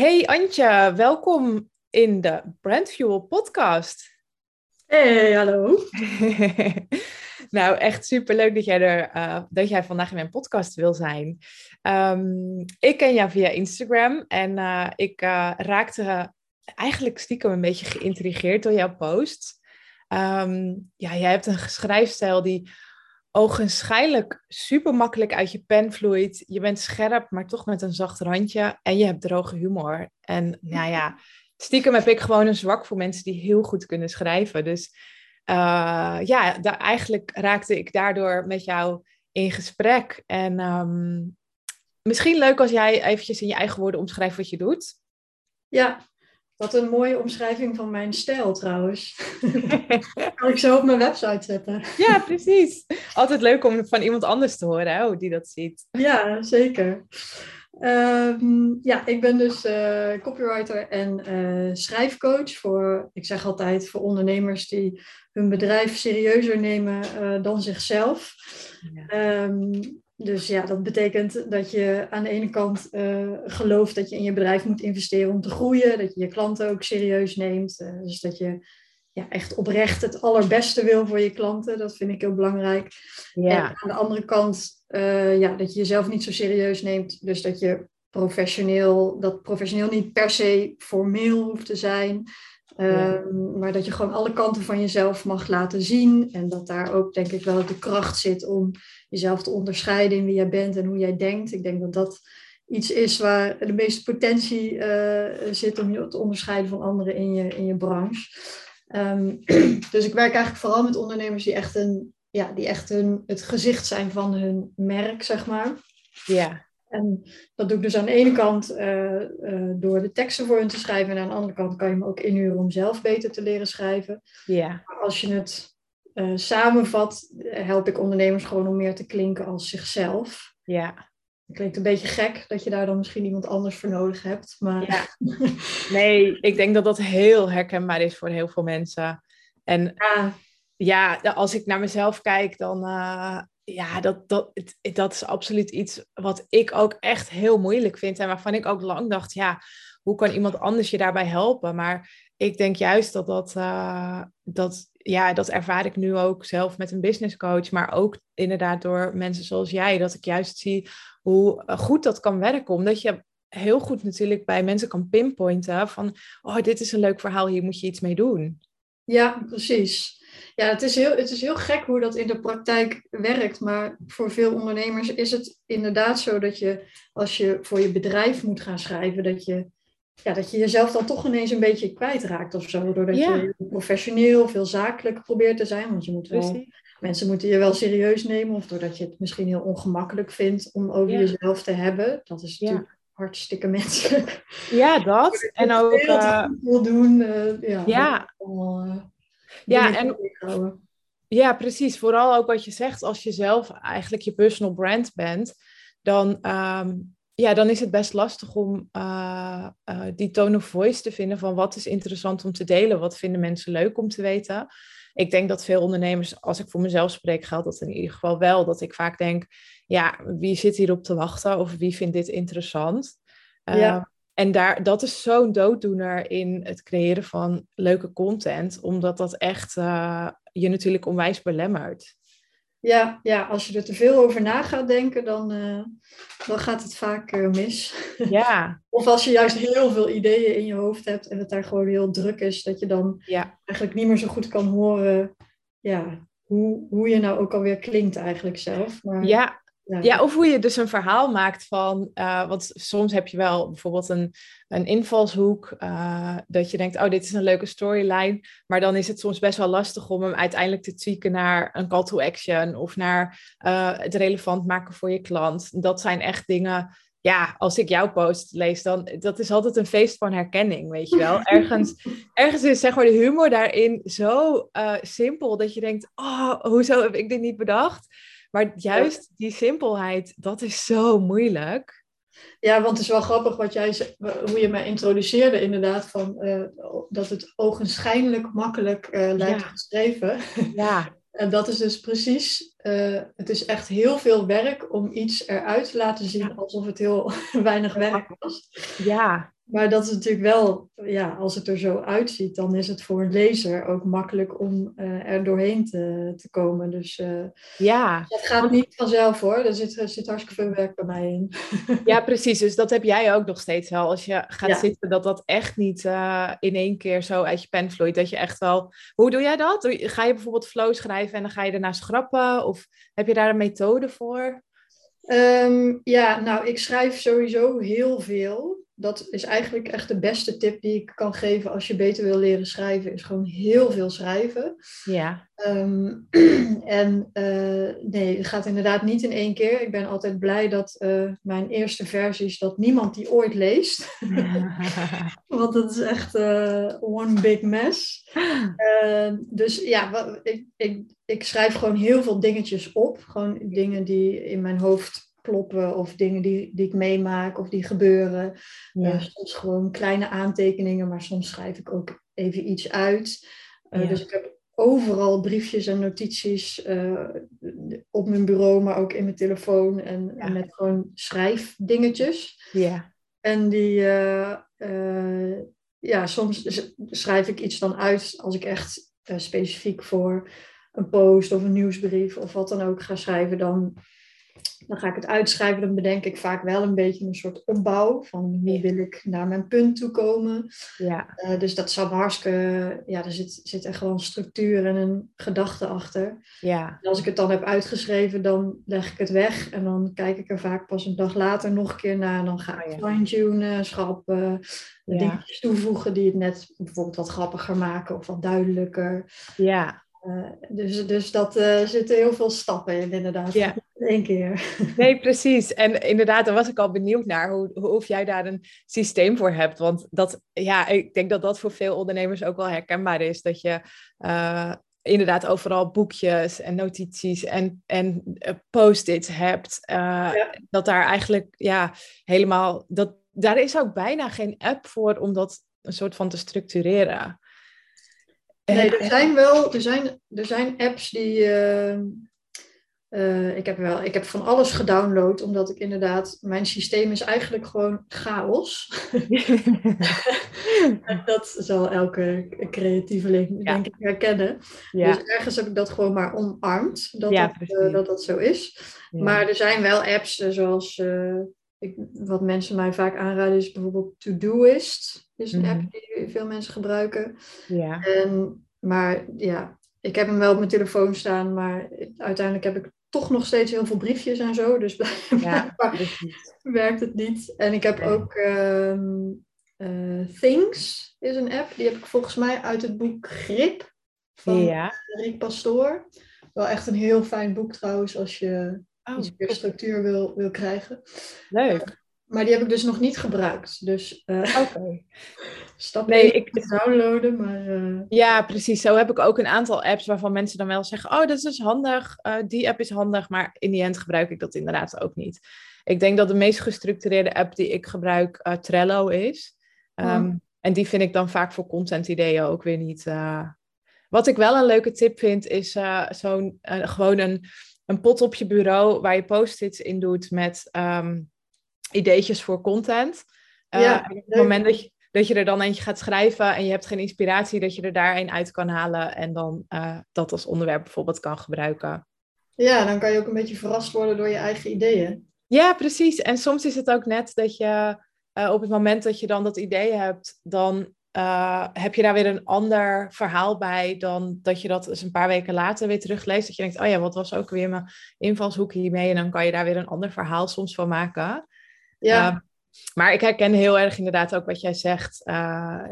Hey Antje, welkom in de Brandfuel podcast. Hey, hallo. nou, echt super leuk dat jij er uh, dat jij vandaag in mijn podcast wil zijn. Um, ik ken jou via Instagram en uh, ik uh, raakte eigenlijk stiekem een beetje geïntrigeerd door jouw post. Um, ja, jij hebt een schrijfstijl die ogenschijnlijk super makkelijk uit je pen vloeit. Je bent scherp, maar toch met een zacht randje. En je hebt droge humor. En nou ja, stiekem heb ik gewoon een zwak voor mensen die heel goed kunnen schrijven. Dus uh, ja, eigenlijk raakte ik daardoor met jou in gesprek. En um, misschien leuk als jij eventjes in je eigen woorden omschrijft wat je doet. Ja, wat een mooie omschrijving van mijn stijl trouwens. kan ik zo op mijn website zetten. ja, precies. Altijd leuk om van iemand anders te horen hè, hoe die dat ziet. Ja, zeker. Um, ja, ik ben dus uh, copywriter en uh, schrijfcoach voor, ik zeg altijd, voor ondernemers die hun bedrijf serieuzer nemen uh, dan zichzelf. Ja. Um, dus ja, dat betekent dat je aan de ene kant uh, gelooft dat je in je bedrijf moet investeren om te groeien. Dat je je klanten ook serieus neemt. Uh, dus dat je ja, echt oprecht het allerbeste wil voor je klanten. Dat vind ik heel belangrijk. Ja. En aan de andere kant uh, ja, dat je jezelf niet zo serieus neemt. Dus dat je professioneel, dat professioneel niet per se formeel hoeft te zijn. Ja. Um, maar dat je gewoon alle kanten van jezelf mag laten zien. En dat daar ook denk ik wel de kracht zit om jezelf te onderscheiden in wie jij bent en hoe jij denkt. Ik denk dat dat iets is waar de meeste potentie uh, zit om je te onderscheiden van anderen in je, in je branche. Um, dus ik werk eigenlijk vooral met ondernemers die echt, een, ja, die echt hun, het gezicht zijn van hun merk, zeg maar. Ja. En dat doe ik dus aan de ene kant uh, uh, door de teksten voor hun te schrijven. En aan de andere kant kan je me ook inhuren om zelf beter te leren schrijven. Ja. Als je het uh, samenvat, help ik ondernemers gewoon om meer te klinken als zichzelf. Ja. Het klinkt een beetje gek dat je daar dan misschien iemand anders voor nodig hebt. Maar... Ja. Nee, ik denk dat dat heel herkenbaar is voor heel veel mensen. En ja, ja als ik naar mezelf kijk, dan uh, ja, dat, dat, dat is absoluut iets wat ik ook echt heel moeilijk vind. En waarvan ik ook lang dacht, ja, hoe kan iemand anders je daarbij helpen? Maar ik denk juist dat dat, uh, dat, ja, dat ervaar ik nu ook zelf met een business coach. Maar ook inderdaad door mensen zoals jij. Dat ik juist zie hoe goed dat kan werken. Omdat je heel goed natuurlijk bij mensen kan pinpointen van, oh, dit is een leuk verhaal, hier moet je iets mee doen. Ja, precies. Ja, het is, heel, het is heel gek hoe dat in de praktijk werkt. Maar voor veel ondernemers is het inderdaad zo dat je, als je voor je bedrijf moet gaan schrijven, dat je, ja, dat je jezelf dan toch ineens een beetje kwijtraakt of zo. Doordat Ja. je professioneel, veel zakelijk probeert te zijn. Want je moet wel, Precies. mensen moeten je wel serieus nemen. Of doordat je het misschien heel ongemakkelijk vindt om over Ja. jezelf te hebben. Dat is Ja. natuurlijk hartstikke menselijk. Ja, dat. En ook, Veel eh, doen. eh, ja, Ja. dat eh, Ja, en-. Ja, precies. Vooral ook wat je zegt, als je zelf eigenlijk je personal brand bent, dan, ehm, ja, dan is het best lastig om eh, eh, die tone of voice te vinden van wat is interessant om te delen, wat vinden mensen leuk om te weten. Ik denk dat veel ondernemers, als ik voor mezelf spreek, geldt dat in ieder geval wel, dat ik vaak denk, ja, wie zit hierop te wachten of wie vindt dit interessant? Ja. En daar, dat is zo'n dooddoener in het creëren van leuke content, omdat dat echt eh, je natuurlijk onwijs belemmert. Ja, ja, als je er te veel over na gaat denken, dan, eh, dan gaat het vaak eh, mis. Ja, Of als je juist heel veel ideeën in je hoofd hebt en het daar gewoon heel druk is, dat je dan ja, eigenlijk niet meer zo goed kan horen ja, hoe, hoe je nou ook alweer klinkt eigenlijk zelf. Maar, ja, ja. ja, of hoe je dus een verhaal maakt van, eh, want soms heb je wel bijvoorbeeld een, een invalshoek, eh, dat je denkt, oh, dit is een leuke storyline, maar dan is het soms best wel lastig om hem uiteindelijk te tweaken naar een call to action of naar eh, het relevant maken voor je klant. Dat zijn echt dingen, ja, als ik jouw post lees, dan dat is altijd een feest van herkenning, weet je wel. Ergens, ergens is zeg maar de humor daarin zo simpel dat je denkt, oh, hoezo heb ik dit niet bedacht? Maar juist die simpelheid, dat is zo moeilijk. Ja, want het is wel grappig wat jij, hoe je mij introduceerde inderdaad, van, eh, dat het ogenschijnlijk makkelijk eh, lijkt Ja. geschreven. Ja, En dat is dus precies, eh, het is echt heel veel werk om iets eruit te laten zien Ja. alsof het heel weinig werk was. ja, Maar dat is natuurlijk wel, ja, als het er zo uitziet, dan is het voor een lezer ook makkelijk om uh, er doorheen te, te komen. Dus uh, ja. het gaat niet vanzelf hoor. Er zit, er zit hartstikke veel werk bij mij in. ja, precies. Dus dat heb jij ook nog steeds wel. Als je gaat zitten, dat dat echt niet uh, in één keer zo uit je pen vloeit. Dat je echt wel. Hoe doe jij dat? Ga je bijvoorbeeld flow schrijven en dan ga je daarna schrappen? Of heb je daar een methode voor? Um, ja, nou, ik schrijf sowieso heel veel dat is eigenlijk echt de beste tip die ik kan geven als je beter wil leren schrijven, is gewoon heel veel schrijven. Ja. Um, en uh, nee, het gaat inderdaad niet in één keer. Ik ben altijd blij dat uh, mijn eerste versies, dat niemand die ooit leest. Want het is echt uh, one big mess. Ehm, dus ja, ik, ik, ik schrijf gewoon heel veel dingetjes op. Gewoon dingen die in mijn hoofd ploppen of dingen die, die ik meemaak of die gebeuren. Ja. Uh, soms gewoon kleine aantekeningen, maar soms schrijf ik ook even iets uit. Uh, ja. Dus ik heb overal briefjes en notities uh, op mijn bureau, maar ook in mijn telefoon en, ja. en met gewoon schrijfdingetjes. Ja. En die, ja, soms schrijf ik iets dan uit als ik echt specifiek voor een post of een nieuwsbrief of wat dan ook ga schrijven, dan dan ga ik het uitschrijven. Dan bedenk ik vaak wel een beetje een soort opbouw. Van hoe wil ik naar mijn punt toe komen. Ja. Uh, dus dat zal hartstikke... Ja, er zit, zit er gewoon structuur en een gedachte achter. Ja. En als ik het dan heb uitgeschreven, dan leg ik het weg. En dan kijk ik er vaak pas een dag later nog een keer naar. En dan ga ik oh, fine-tunen, schrappen. Ja. Dingetjes toevoegen die het net bijvoorbeeld wat grappiger maken. Of wat duidelijker. Ja. Uh, dus, dus dat uh, zitten heel veel stappen in, inderdaad. Ja. In één keer. Nee, precies. En inderdaad, daar was ik al benieuwd naar hoe, hoe, of jij daar een systeem voor hebt. Want dat, ja, ik denk dat dat voor veel ondernemers ook wel herkenbaar is. Dat je uh, inderdaad overal boekjes en notities en, en post-its hebt. Ja. Dat daar eigenlijk, ja, helemaal. Dat, daar is ook bijna geen app voor om dat een soort van te structureren. Nee, er zijn wel er zijn, er zijn apps die. Uh, uh, ik, heb wel, ik heb van alles gedownload, omdat ik inderdaad. Mijn systeem is eigenlijk gewoon chaos. dat zal elke creatieveling, ja. denk ik, herkennen. Ja. Dus ergens heb ik dat gewoon maar omarmd, dat, ja, dat, uh, dat, dat zo is. Maar er zijn wel apps zoals. Ik, wat mensen mij vaak aanraden is bijvoorbeeld Todoist. is een app die veel mensen gebruiken. Ja. En, maar ja, ik heb hem wel op mijn telefoon staan, maar uiteindelijk heb ik toch nog steeds heel veel briefjes en zo. Dus ja, werkt het niet. En ik heb ja. ook um, uh, Things, is een app. Die heb ik volgens mij uit het boek Grip van ja. Rick Pastoor. Wel echt een heel fijn boek trouwens, als je oh, iets meer structuur wil, wil krijgen. Leuk. Maar die heb ik dus nog niet gebruikt. Dus uh, Oké. Okay. stap nee, ik downloaden. Maar, uh... Ja, precies. Zo heb ik ook een aantal apps waarvan mensen dan wel zeggen: Oh, dat is dus handig. Uh, die app is handig. Maar in die end gebruik ik dat inderdaad ook niet. Ik denk dat de meest gestructureerde app die ik gebruik Trello is. Um, oh. En die vind ik dan vaak voor content ideeën ook weer niet. Wat ik wel een leuke tip vind, is zo'n gewoon een, een pot op je bureau waar je post-its in doet met. Um, ideetjes voor content. Uh, ja, op het moment dat je, dat je er dan eentje gaat schrijven en je hebt geen inspiratie, dat je er daar een uit kan halen en dan uh, dat als onderwerp bijvoorbeeld kan gebruiken. Ja, dan kan je ook een beetje verrast worden door je eigen ideeën. Ja, precies. En soms is het ook net dat je uh, op het moment dat je dan dat idee hebt, dan uh, heb je daar weer een ander verhaal bij dan dat je dat eens een paar weken later weer terugleest. Dat je denkt, oh ja, wat was ook weer mijn invalshoek hiermee? En dan kan je daar weer een ander verhaal soms van maken. Ja. Uh, maar ik herken heel erg inderdaad ook wat jij zegt. Uh,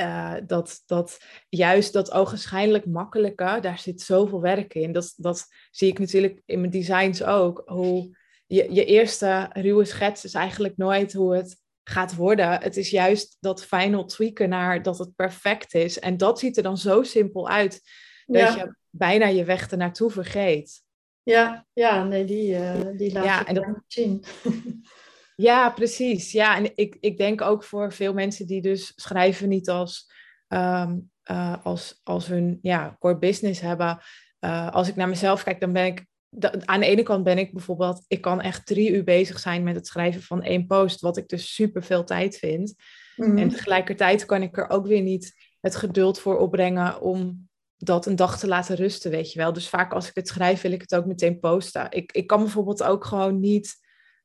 uh, dat, dat juist dat ogenschijnlijk makkelijke, daar zit zoveel werk in. Dat, dat zie ik natuurlijk in mijn designs ook. Hoe je, je eerste ruwe schets is eigenlijk nooit hoe het gaat worden. Het is juist dat final tweaken naar dat het perfect is. En dat ziet er dan zo simpel uit dat ja. je bijna je weg ernaartoe vergeet. Ja, ja nee, die, uh, die laat ja, en dat, zien. Ja, precies. Ja, en ik, ik denk ook voor veel mensen die dus schrijven niet als, um, uh, als, als hun ja, core business hebben. Uh, als ik naar mezelf kijk, dan ben ik aan de ene kant ben ik bijvoorbeeld, ik kan echt drie uur bezig zijn met het schrijven van één post, wat ik dus super veel tijd vind. Mhm. En tegelijkertijd kan ik er ook weer niet het geduld voor opbrengen om dat een dag te laten rusten, weet je wel. Dus vaak als ik het schrijf, wil ik het ook meteen posten. Ik, ik kan bijvoorbeeld ook gewoon niet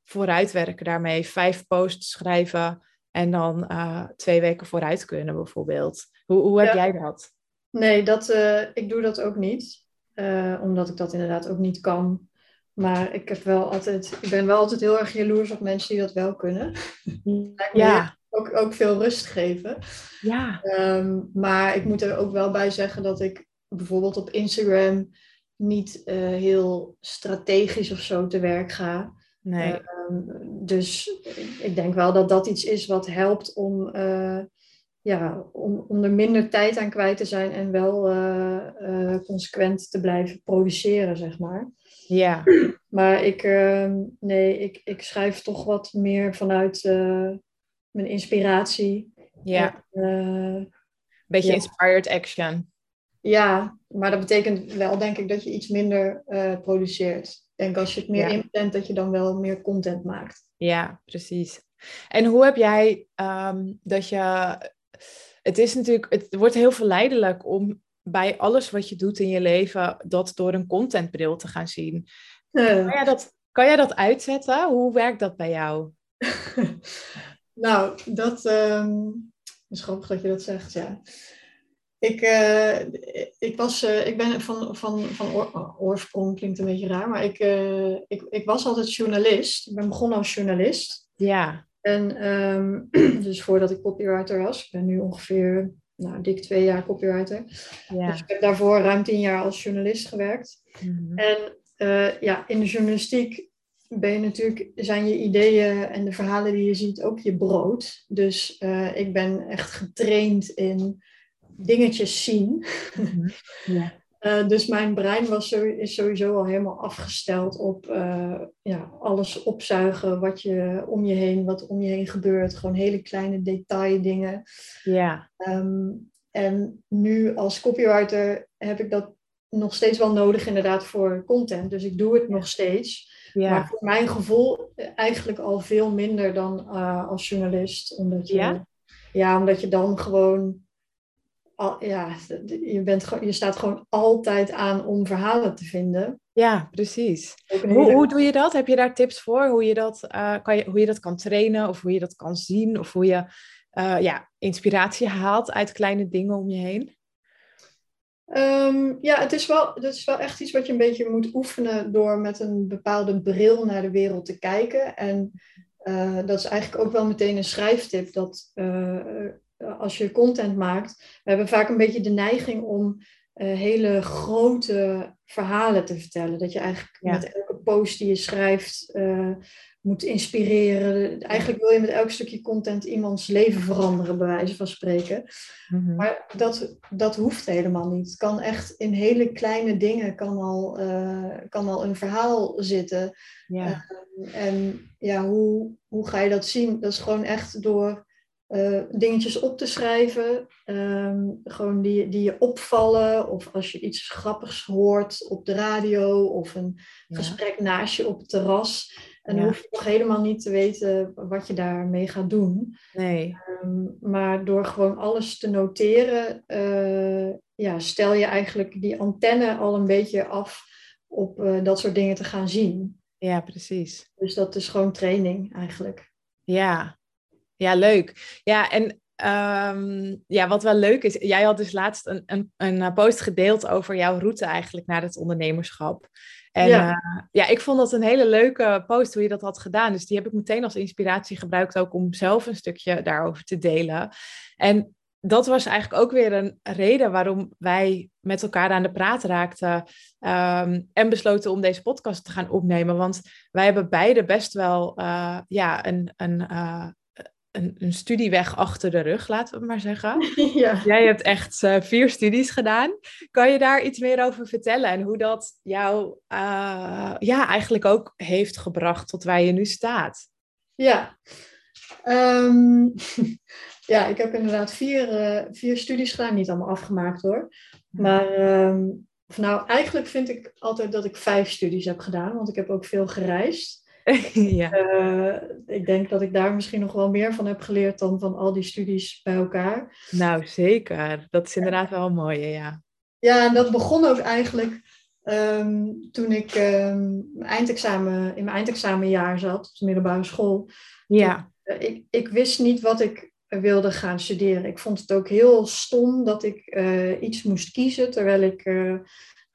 vooruitwerken daarmee. Vijf posts schrijven en dan eh, twee weken vooruit kunnen, bijvoorbeeld. Hoe, hoe heb Ja. jij dat? Nee, dat, eh, ik doe dat ook niet. Eh, omdat ik dat inderdaad ook niet kan. Maar ik, heb wel altijd, ik ben wel altijd heel erg jaloers op mensen die dat wel kunnen. Ja, Ook, ook veel rust geven. ja, Ehm, maar ik moet er ook wel bij zeggen dat ik bijvoorbeeld op Instagram niet eh, heel strategisch of zo te werk ga. nee. Ehm, dus ik- ik denk wel dat dat iets is wat helpt om, eh, ja, om, om er minder tijd aan kwijt te zijn en wel eh, eh, consequent te blijven produceren, zeg maar. Ja, Maar ik, ehm, nee, ik, ik schrijf toch wat meer vanuit eh, mijn inspiratie. ja. En, eh, Beetje Ja. inspired action. ja, maar dat betekent wel, denk ik, dat je iets minder produceert. Ik denk als je het meer Ja. inplant, dat je dan wel meer content maakt. Ja, precies. En hoe heb jij ehm, dat je. Het is natuurlijk, het wordt heel verleidelijk om bij alles wat je doet in je leven dat door een contentbril te gaan zien. Kan jij dat, kan jij dat uitzetten? Hoe werkt dat bij jou? nou, dat ehm, is grappig dat je dat zegt, ja. Ik, eh, ik, was, eh, ik ben van, van, van oh, oorsprong, klinkt een beetje raar, maar ik, eh, ik, ik was altijd journalist. Ik ben begonnen als journalist. Ja, En ehm, dus voordat ik copywriter was, ik ben nu ongeveer nou, dik twee jaar copywriter. Dus ik heb daarvoor ruim tien jaar als journalist gewerkt. Mhm. En eh, ja, in de journalistiek ben je natuurlijk, zijn je ideeën en de verhalen die je ziet ook je brood. Dus eh, ik ben echt getraind in dingetjes zien. Mhm. Ja. Eh, dus mijn brein was is sowieso al helemaal afgesteld op eh, ja, alles opzuigen wat je om je heen, wat om je heen gebeurt. Gewoon hele kleine detaildingen. ja, Ehm, en nu als copywriter heb ik dat nog steeds wel nodig inderdaad voor content. Dus ik doe het nog steeds. Maar ja. voor mijn gevoel eigenlijk al veel minder dan eh, als journalist. Omdat je, Ja? ja, omdat je dan gewoon... Al, ja, je, bent, je staat gewoon altijd aan om verhalen te vinden. Ja, precies. Hoe, hoe doe je dat? Heb je daar tips voor? Hoe je dat, eh, kan, je, hoe je dat kan trainen of hoe je dat kan zien? Of hoe je eh, ja, inspiratie haalt uit kleine dingen om je heen? Ehm, ja, het is, wel, het is wel echt iets wat je een beetje moet oefenen door met een bepaalde bril naar de wereld te kijken. En eh, dat is eigenlijk ook wel meteen een schrijftip. Dat als je content maakt, we hebben vaak een beetje de neiging om eh, hele grote verhalen te vertellen. Dat je eigenlijk Ja. met elke post die je schrijft eh, moet inspireren. Eigenlijk wil je met elk stukje content iemands leven veranderen, bij wijze van spreken. Mhm. Maar dat, dat hoeft helemaal niet. Het kan echt in hele kleine dingen kan al, eh, kan al een verhaal zitten. Ja, En ja, hoe, hoe ga je dat zien? Dat is gewoon echt door eh, dingetjes op te schrijven. ehm, gewoon die, die je opvallen. Of als je iets grappigs hoort op de radio. Of een ja. gesprek naast je op het terras. En dan Ja. hoef je nog helemaal niet te weten wat je daarmee gaat doen. Nee, Ehm, maar door gewoon alles te noteren, eh, ja, stel je eigenlijk die antenne al een beetje af op eh, dat soort dingen te gaan zien. ja, precies. Dus dat is gewoon training eigenlijk. Ja, ja, leuk. Ja, en ehm, ja, wat wel leuk is, jij had dus laatst een, een, een eh, post gedeeld over jouw route eigenlijk naar het ondernemerschap. En Ja. ja. ja, ik vond dat een hele leuke post hoe je dat had gedaan. Dus die heb ik meteen als inspiratie gebruikt ook om zelf een stukje daarover te delen. En dat was eigenlijk ook weer een reden waarom wij met elkaar aan de praat raakten ehm, en besloten om deze podcast te gaan opnemen. Want wij hebben beide best wel eh, ja, een, een, eh, een, een studieweg achter de rug, laten we het maar zeggen. ja. Jij hebt echt eh, vier studies gedaan. Kan je daar iets meer over vertellen en hoe dat jou eh, ja, eigenlijk ook heeft gebracht tot waar je nu staat? Ja. Ehm, ja, ik heb inderdaad vier, eh, vier studies gedaan. Niet allemaal afgemaakt hoor. Maar ehm, nou, eigenlijk vind ik altijd dat ik vijf studies heb gedaan, want ik heb ook veel gereisd. ja. Uh, ik denk dat ik daar misschien nog wel meer van heb geleerd dan van al die studies bij elkaar. Nou, zeker. Dat is inderdaad wel een mooie, ja. Ja, en dat begon ook eigenlijk um, toen ik um, eindexamen, in mijn eindexamenjaar zat op de middelbare school. Ja. Toen, uh, ik, ik wist niet wat ik wilde gaan studeren. Ik vond het ook heel stom dat ik uh, iets moest kiezen, terwijl ik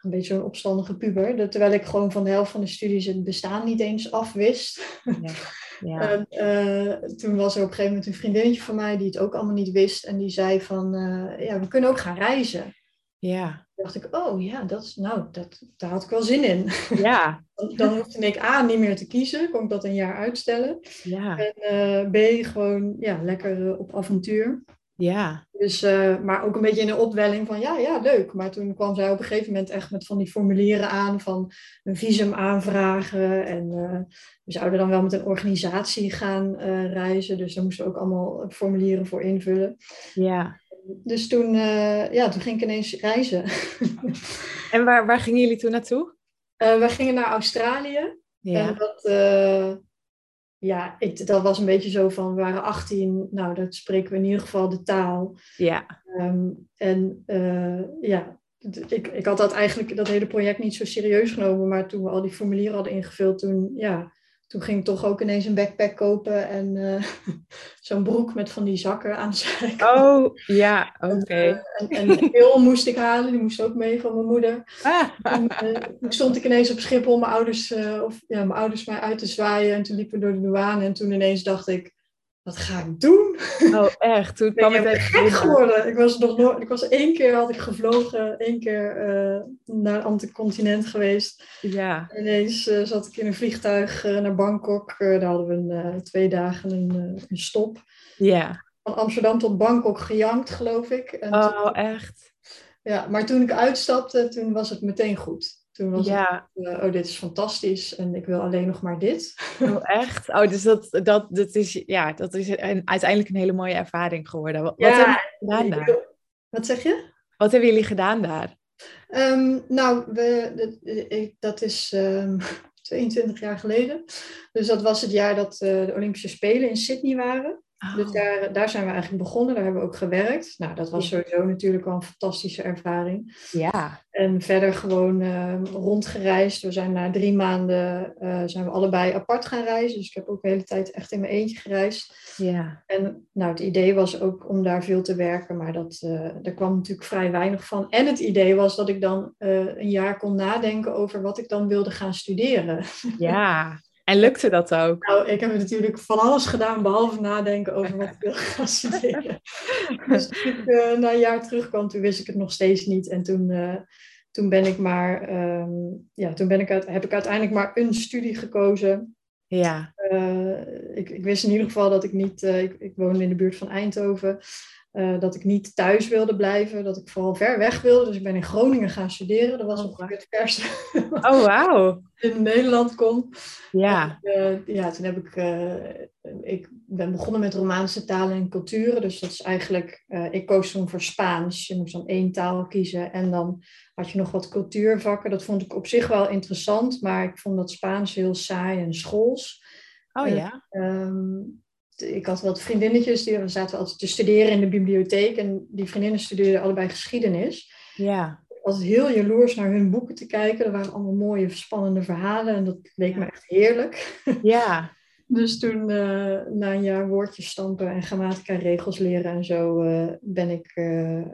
een beetje zo'n opstandige puber, terwijl ik gewoon van de helft van de studies het bestaan niet eens afwist. Ja. Ja. En, uh, toen was er op een gegeven moment een vriendinnetje van mij die het ook allemaal niet wist en die zei van, uh, ja, we kunnen ook gaan reizen. Ja. Toen dacht ik, oh ja, dat is, nou, dat, daar had ik wel zin in. Ja. dan, dan hoefde ik A, niet meer te kiezen, kon ik dat een jaar uitstellen. Ja. En uh, B, gewoon ja, lekker op avontuur. Ja. Dus, uh, maar ook een beetje in een opwelling van ja, ja, leuk. Maar toen kwam zij op een gegeven moment echt met van die formulieren aan van een visum aanvragen. En uh, we zouden dan wel met een organisatie gaan uh, reizen. Dus daar moesten we ook allemaal formulieren voor invullen. Ja. Dus toen, ja, toen ging ik ineens reizen. en waar, waar gingen jullie toen naartoe? we gingen naar Australië. Ja. En dat, ja, ik, dat was een beetje zo van, we waren 18, nou, dat spreken we in ieder geval de taal. Ja. Um, en uh, ja, ik, ik had dat eigenlijk, dat hele project niet zo serieus genomen, maar toen we al die formulieren hadden ingevuld, toen, ja, toen ging ik toch ook ineens een backpack kopen en uh, zo'n broek met van die zakken aan de zijkant. Oh, ja, oké. Okay. En, en, en moest ik halen, die moest ook mee van mijn moeder. Ah. En, uh, toen stond ik ineens op Schiphol mijn ouders, of, ja, mijn ouders mij uit te zwaaien en toen liepen we door de douane en toen ineens dacht ik, wat ga ik doen? Oh, echt? Toen kwam het even gek geworden. Ik was nog nooit, ik was één keer had ik gevlogen, één keer uh, naar een ander continent geweest. Ja. En ineens uh, zat ik in een vliegtuig uh, naar Bangkok. daar hadden we een, twee dagen een, een, stop. Ja. Van Amsterdam tot Bangkok gejankt, geloof ik. En oh, toen, echt? Ja, maar toen ik uitstapte, toen was het meteen goed. Toen was ja. het, uh, oh, dit is fantastisch en ik wil alleen nog maar dit. Oh, echt? Oh, dus dat, dat, dat is, ja, dat is een, uiteindelijk een hele mooie ervaring geworden. Wat, ja, wat hebben jullie gedaan daar? Wat zeg je? Wat hebben jullie gedaan daar? Um, nou, we, dat, dat is um, 22 jaar geleden. Dus dat was het jaar dat uh, de Olympische Spelen in Sydney waren. Oh. Dus daar, daar zijn we eigenlijk begonnen, daar hebben we ook gewerkt. Nou, dat was sowieso natuurlijk wel een fantastische ervaring. Ja. En verder gewoon uh, rondgereisd. We zijn na drie maanden uh, zijn we allebei apart gaan reizen. Dus ik heb ook de hele tijd echt in mijn eentje gereisd. Ja. En nou, het idee was ook om daar veel te werken, maar dat, uh, daar kwam natuurlijk vrij weinig van. En het idee was dat ik dan een jaar kon nadenken over wat ik dan wilde gaan studeren. Ja. En lukte dat ook? Nou, ik heb natuurlijk van alles gedaan, behalve nadenken over wat ik wil gaan studeren. dus toen ik uh, na een jaar terugkwam, toen wist ik het nog steeds niet. En toen, uh, toen ben ik maar, um, ja, toen ben ik uit, heb ik uiteindelijk maar een studie gekozen. Ja. Uh, ik, ik, wist in ieder geval dat ik niet, ik, ik woonde in de buurt van Eindhoven. Uh, dat ik niet thuis wilde blijven, dat ik vooral ver weg wilde. Dus ik ben in Groningen gaan studeren. Dat was Oh, ongeveer het verste Oh, wauw. in Nederland kon. Ja. En, uh, ja, toen heb ik, uh, ik ben begonnen met Romaanse talen en culturen. Dus dat is eigenlijk, ik koos toen voor Spaans. Je moest dan één taal kiezen en dan had je nog wat cultuurvakken. Dat vond ik op zich wel interessant, maar ik vond dat Spaans heel saai en schools. Oh ja. Um, ik had wat vriendinnetjes, die zaten altijd te studeren in de bibliotheek. En die vriendinnen studeerden allebei geschiedenis. Ja. Ik was heel jaloers naar hun boeken te kijken. Er waren allemaal mooie, spannende verhalen. En dat leek Ja. me echt heerlijk. Ja. Dus toen, uh, na een jaar woordjes stampen en grammatica regels leren en zo, uh, ben ik uh,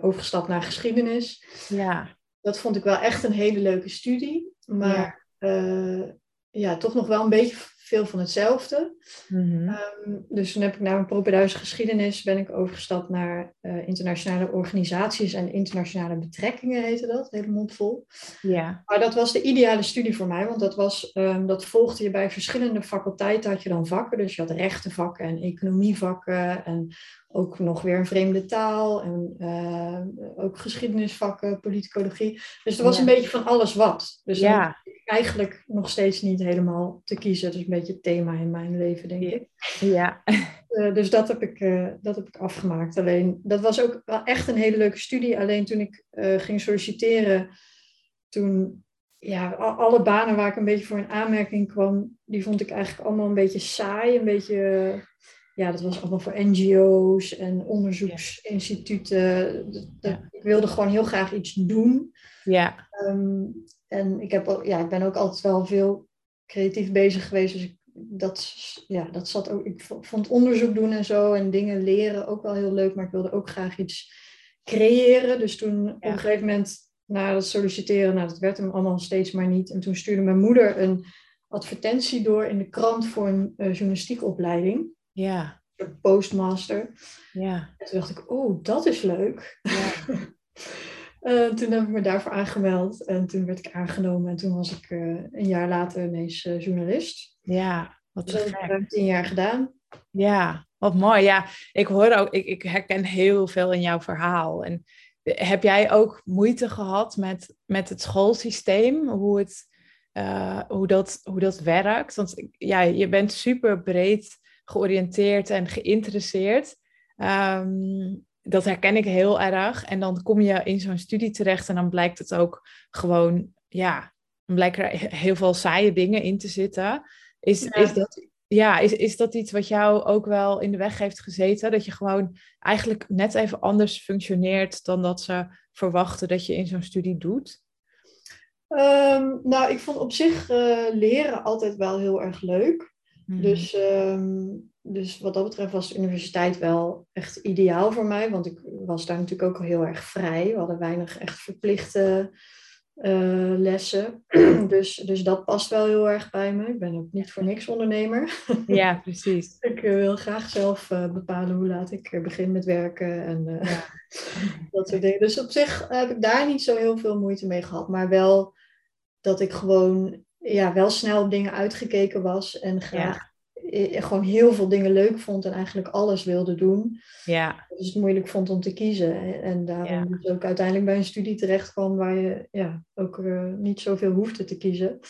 overgestapt naar geschiedenis. Ja. Dat vond ik wel echt een hele leuke studie. Maar ja, toch nog wel een beetje veel van hetzelfde. Mhm. Um, dus toen heb ik na een propeduise geschiedenis ben ik overgestapt naar uh, internationale organisaties en internationale betrekkingen heette dat, hele mond vol. Ja. Maar dat was de ideale studie voor mij, want dat, was, um, dat volgde je bij verschillende faculteiten had je dan vakken. Dus je had rechtenvakken en economievakken en ook nog weer een vreemde taal en uh, ook geschiedenisvakken, politicologie. Dus er was Ja. een beetje van alles wat. Dus Ja. eigenlijk nog steeds niet helemaal te kiezen. Dat is een beetje het thema in mijn leven, denk ik. Ja. Uh, dus dat heb, ik, uh, dat heb ik afgemaakt. Alleen, dat was ook wel echt een hele leuke studie. Alleen toen ik ging solliciteren, toen, ja, alle banen waar ik een beetje voor in aanmerking kwam, die vond ik eigenlijk allemaal een beetje saai. Een beetje, ja, dat was allemaal voor NGO's en onderzoeksinstituten. Ik wilde gewoon heel graag iets doen. Ja. Ehm, en ik, heb ja, ik ben ook altijd wel veel creatief bezig geweest. Dus ik, dat, ja, dat zat ook. Ik vond onderzoek doen en zo en dingen leren ook wel heel leuk. Maar ik wilde ook graag iets creëren. Dus toen op een gegeven moment na het solliciteren, nou, dat werd hem allemaal steeds maar niet. En toen stuurde mijn moeder een advertentie door in de krant voor een uh, journalistiekopleiding. Ja. Een postmaster. Ja. En toen dacht ik, oh, dat is leuk. Ja. Uh, toen heb ik me daarvoor aangemeld en toen werd ik aangenomen en toen was ik uh, een jaar later ineens uh, journalist. Ja, wat dus dat heb ik tien jaar gedaan. Ja, wat mooi. Ja, ik hoor ook, ik, ik herken heel veel in jouw verhaal. En heb jij ook moeite gehad met, met het schoolsysteem, hoe, het, hoe, dat, hoe dat werkt? Want ja, je bent super breed georiënteerd en geïnteresseerd. Um, dat herken ik heel erg. En dan kom je in zo'n studie terecht en dan blijkt het ook gewoon, ja, dan blijken er heel veel saaie dingen in te zitten. Is, is, dat, ja, is, is dat iets wat jou ook wel in de weg heeft gezeten? Dat je gewoon eigenlijk net even anders functioneert dan dat ze verwachten dat je in zo'n studie doet? Ehm, nou, ik vond op zich uh, leren altijd wel heel erg leuk. Mhm. Dus um, dus wat dat betreft was de universiteit wel echt ideaal voor mij, want ik was daar natuurlijk ook al heel erg vrij. We hadden weinig echt verplichte uh, lessen. dus, dus dat past wel heel erg bij me. Ik ben ook niet voor niks ondernemer. ja, precies. ik uh, wil graag zelf uh, bepalen hoe laat ik begin met werken en ja. dat soort dingen. Dus op zich heb ik daar niet zo heel veel moeite mee gehad, maar wel dat ik gewoon ja, wel snel op dingen uitgekeken was en graag gewoon heel veel dingen leuk vond en eigenlijk alles wilde doen. Ja. Dus het moeilijk vond om te kiezen. En daarom dus ook uiteindelijk bij een studie terecht kwam waar je ja, ook uh, niet zoveel hoefde te kiezen.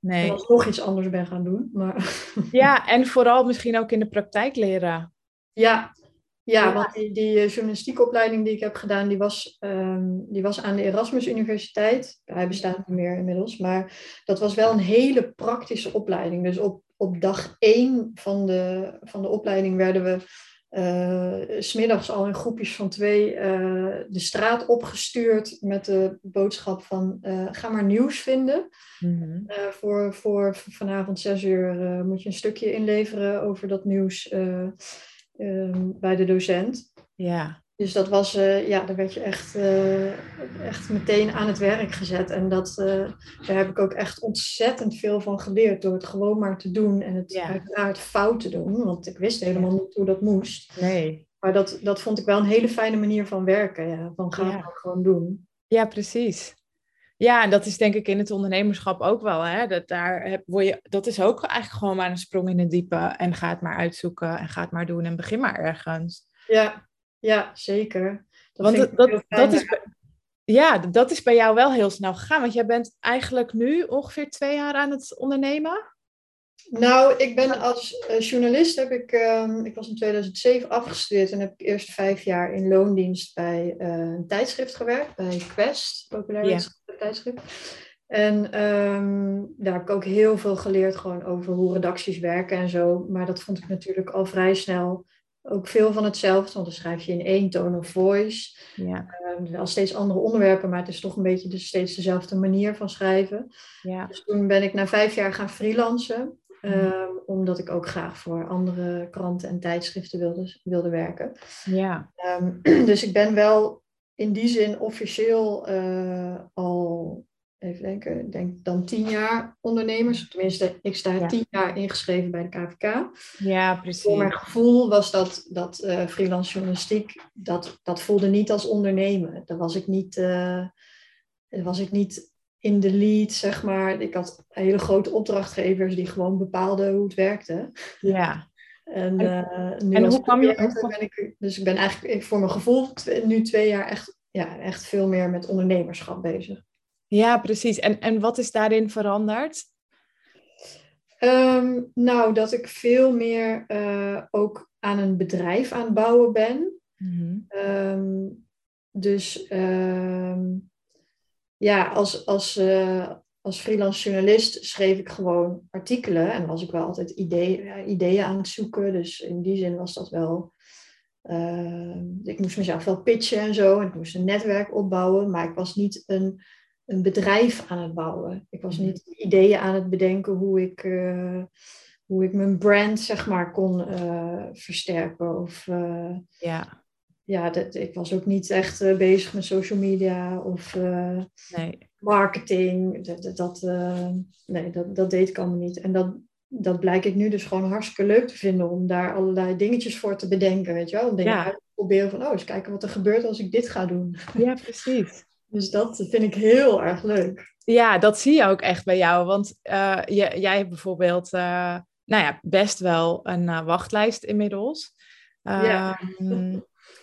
Nee. En nog iets anders ben gaan doen. Maar... Ja, en vooral misschien ook in de praktijk leren. Ja, ja, want die, die eh, journalistiekopleiding die ik heb gedaan, die was, um, die was aan de Erasmus Universiteit. Hij bestaat niet meer inmiddels, maar dat was wel een hele praktische opleiding. Dus op op dag één van de, van de opleiding werden we uh, smiddags al in groepjes van twee uh, de straat opgestuurd met de boodschap van uh, ga maar nieuws vinden. Mm-hmm. voor, voor vanavond zes uur moet je een stukje inleveren over dat nieuws ehm, bij de docent. Ja. Dus dat was, uh, ja, daar werd je echt, uh, echt meteen aan het werk gezet. En dat, uh, daar heb ik ook echt ontzettend veel van geleerd. Door het gewoon maar te doen en het ja. uiteraard fout te doen. Want ik wist helemaal niet hoe dat moest. Nee. Maar dat, dat vond ik wel een hele fijne manier van werken. Ja. Van ga ja. gewoon doen. Ja, precies. Ja, en dat is denk ik in het ondernemerschap ook wel. Hè? Dat, daar heb, word je, dat is ook eigenlijk gewoon maar een sprong in het diepe. En ga het maar uitzoeken en ga het maar doen en begin maar ergens. Ja, ja, zeker. Dat want dat, dat, is, ja, dat is bij jou wel heel snel gegaan. Want jij bent eigenlijk nu ongeveer twee jaar aan het ondernemen. Nou, ik ben als uh, journalist heb ik, um, ik was in 2007 afgestudeerd en heb ik eerst vijf jaar in loondienst bij uh, een tijdschrift gewerkt, bij Quest, populair tijdschrift. En um, daar heb ik ook heel veel geleerd gewoon over hoe redacties werken en zo. Maar dat vond ik natuurlijk al vrij snel ook veel van hetzelfde, want dan schrijf je in één tone of voice. Ja. Uh, al steeds andere onderwerpen, maar het is toch een beetje de, steeds dezelfde manier van schrijven. Ja. Dus toen ben ik na vijf jaar gaan freelancen, uh, omdat ik ook graag voor andere kranten en tijdschriften wilde, wilde werken. Ja. Um, dus ik ben wel in die zin officieel uh, al even denken, ik denk dan tien jaar ondernemers. Tenminste, ik sta ja. tien jaar ingeschreven bij de KVK. Ja, precies. Voor mijn gevoel was dat, dat uh, freelance journalistiek, dat, dat voelde niet als ondernemen. Daar was ik niet, uh, was ik niet in de lead, zeg maar. Ik had hele grote opdrachtgevers die gewoon bepaalden hoe het werkte. Ja. En, uh, nu en hoe kwam je... Ben ik, dus ik ben eigenlijk voor mijn gevoel nu twee jaar echt, ja, echt veel meer met ondernemerschap bezig. Ja, precies. En, en wat is daarin veranderd? Um, nou, dat ik veel meer uh, ook aan een bedrijf aan het bouwen ben. Mm-hmm. Um, dus um, ja, als, als, uh, als freelance journalist schreef ik gewoon artikelen en was ik wel altijd ideeën, ideeën aan het zoeken. Dus in die zin was dat wel. Uh, ik moest mezelf wel pitchen en zo. En ik moest een netwerk opbouwen, maar ik was niet een, een bedrijf aan het bouwen. Ik was niet ideeën aan het bedenken hoe ik, uh, hoe ik mijn brand, zeg maar, kon versterken. Of, ja ja, dat, ik was ook niet echt uh, bezig met social media of uh, nee. marketing. Dat, dat, uh, nee, dat, dat deed ik allemaal niet. En dat, dat blijk ik nu dus gewoon hartstikke leuk te vinden om daar allerlei dingetjes voor te bedenken, weet je wel? Om dingen Ja. uit te proberen van, oh, eens kijken wat er gebeurt als ik dit ga doen. Ja, precies. Dus dat vind ik heel erg leuk. Ja, dat zie je ook echt bij jou. Want eh, je, jij hebt bijvoorbeeld, eh, nou ja, best wel een eh, wachtlijst inmiddels. Ja.